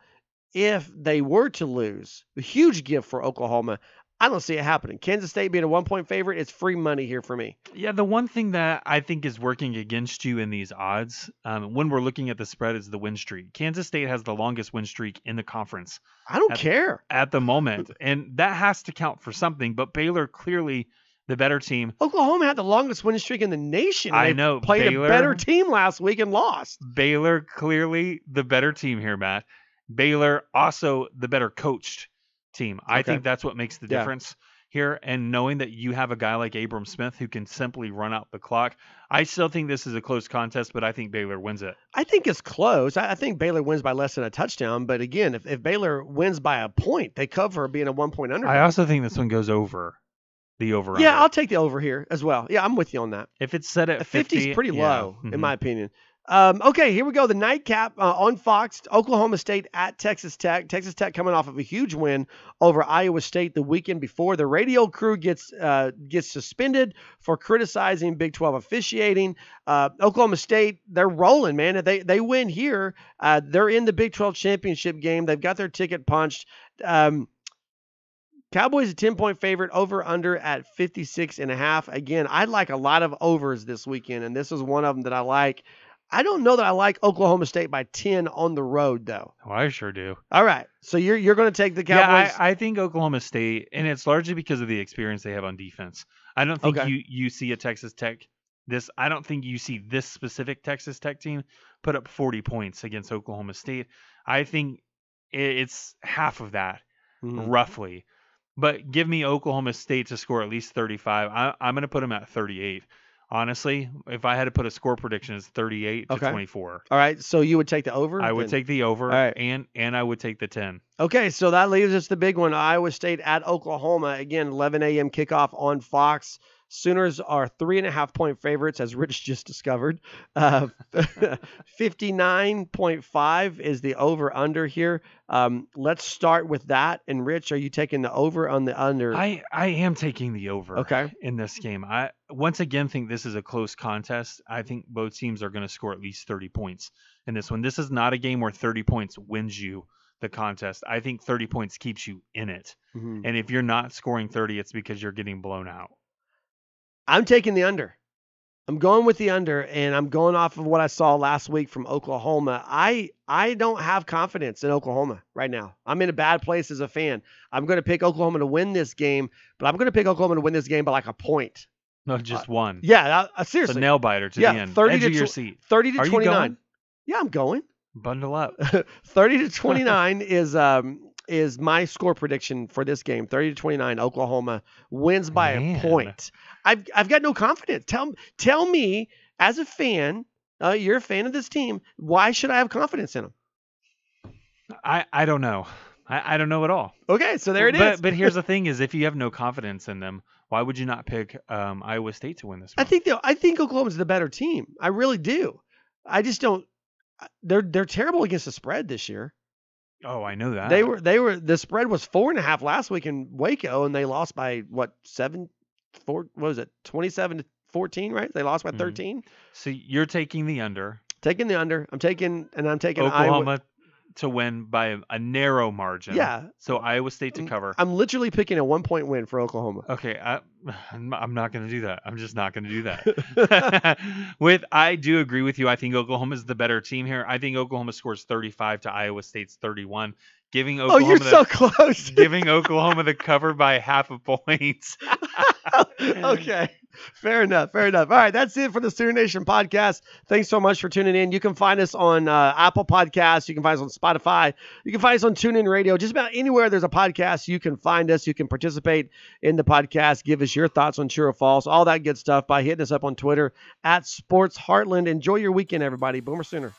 if they were to lose. A huge gift for Oklahoma. I don't see it happening. Kansas State being a one point favorite, it's free money here for me. Yeah, the one thing that I think is working against you in these odds, um, when we're looking at the spread, is the win streak. Kansas State has the longest win streak in the conference I don't At- care. at the moment, and that has to count for something. But Baylor clearly the better team. Oklahoma had the longest winning streak in the nation. I know, Played Baylor- a better team last week and lost. Baylor clearly the better team here, Matt. Baylor also the better coached team. I Okay. think that's what makes the Yeah. difference here. And knowing that you have a guy like Abram Smith who can simply run out the clock, I still think this is a close contest, but I think Baylor wins it. I think it's close. I, think Baylor wins by less than a touchdown. But again, if, if Baylor wins by a point, they cover being a one point under. I also think this one goes over the over. yeah, I'll take the over here as well. Yeah, I'm with you on that. if it's set at A 50 is pretty yeah, low, mhm. in my opinion. Um, okay, here we go. The nightcap uh, on Fox, Oklahoma State at Texas Tech. Texas Tech coming off of a huge win over Iowa State the weekend before. The radio crew gets uh, gets suspended for criticizing Big 12 officiating. Uh, Oklahoma State, they're rolling, man. They they win here, uh, they're in the Big 12 championship game. They've got their ticket punched. Um, Cowboys a 10 point favorite over under at 56 and a half. Again, I like a lot of overs this weekend, and this is one of them that I like. I don't know that I like Oklahoma State by 10 on the road, though. Oh, I sure do. All right. So you're you're going to take the Cowboys? Yeah, I, I think Oklahoma State, and it's largely because of the experience they have on defense. I don't think Okay. you you see a Texas Tech this. I don't think you see this specific Texas Tech team put up 40 points against Oklahoma State. I think it's half of that Mhm. roughly. But give me Oklahoma State to score at least 35. I'm going to put them at 38. Honestly, if I had to put a score prediction, it's 38 to Okay. 24. All right. So you would take the over? I would then? take the over, All right. and and I would take the 10. Okay, so that leaves us the big one Iowa State at Oklahoma. Again, 11 a.m. kickoff on Fox. Sooners are three and a half point favorites, as Rich just discovered. Uh, 59.5 is the over under here. Um, let's start with that. And Rich, are you taking the over on the under? I I am taking the over. Okay. In this game, I once again think this is a close contest. I think both teams are going to score at least 30 points in this one. This is not a game where 30 points wins you the contest. I think 30 points keeps you in it. Mhm. And if you're not scoring 30, it's because you're getting blown out. I'm taking the under. I'm going with the under, and I'm going off of what I saw last week from Oklahoma. I I don't have confidence in Oklahoma right now. I'm in a bad place as a fan. I'm going to pick Oklahoma to win this game, but I'm going to pick Oklahoma to win this game by like a point. No, just one. Yeah, I, I, It's a nail biter to Yeah, the end. 30 Edge to of your tw- seat. 30 to Are you 29. going? Yeah, I'm going. Bundle up. 30 to 29 is um is my score prediction for this game. 30 to 29 Oklahoma wins by Man. a point. I've I've got no confidence. Tell tell me as a fan, uh, you're a fan of this team, why should I have confidence in them? I I don't know. I, I don't know at all. Okay, so there it is. but, But here's the thing: is if you have no confidence in them, why would you not pick um, Iowa State to win this? I one? think they I think Oklahoma's the better team. I really do. I just don't they're they're terrible against the spread this year. Oh, I know that. They were they were the spread was four and a half last week in Waco, and they lost by what seven, four? What was it? Twenty seven to fourteen, right? They lost by Mhm. thirteen. So you're taking the under. Taking the under. I'm taking and I'm taking Iowa. Oklahoma to win by a, narrow margin. Yeah. So Iowa State to Mm, cover. I'm literally picking a one point win for Oklahoma. Okay, I, I'm I'm not going to do that. I'm just not going to do that. with I do agree with you. I think Oklahoma is the better team here. I think Oklahoma scores 35 to Iowa State's 31, giving Oklahoma. oh, you're the, so close. giving Oklahoma the cover by half a point. okay. Fair enough. Fair enough. All right. That's it for the Sooner Nation podcast. Thanks so much for tuning in. You can find us on uh, Apple Podcasts. You can find us on Spotify. You can find us on TuneIn Radio. Just about anywhere there's a podcast, you can find us. You can participate in the podcast. Give us your thoughts on true or false, all that good stuff by hitting us up on Twitter at Sports Heartland. Enjoy your weekend, everybody. Boomer Sooner.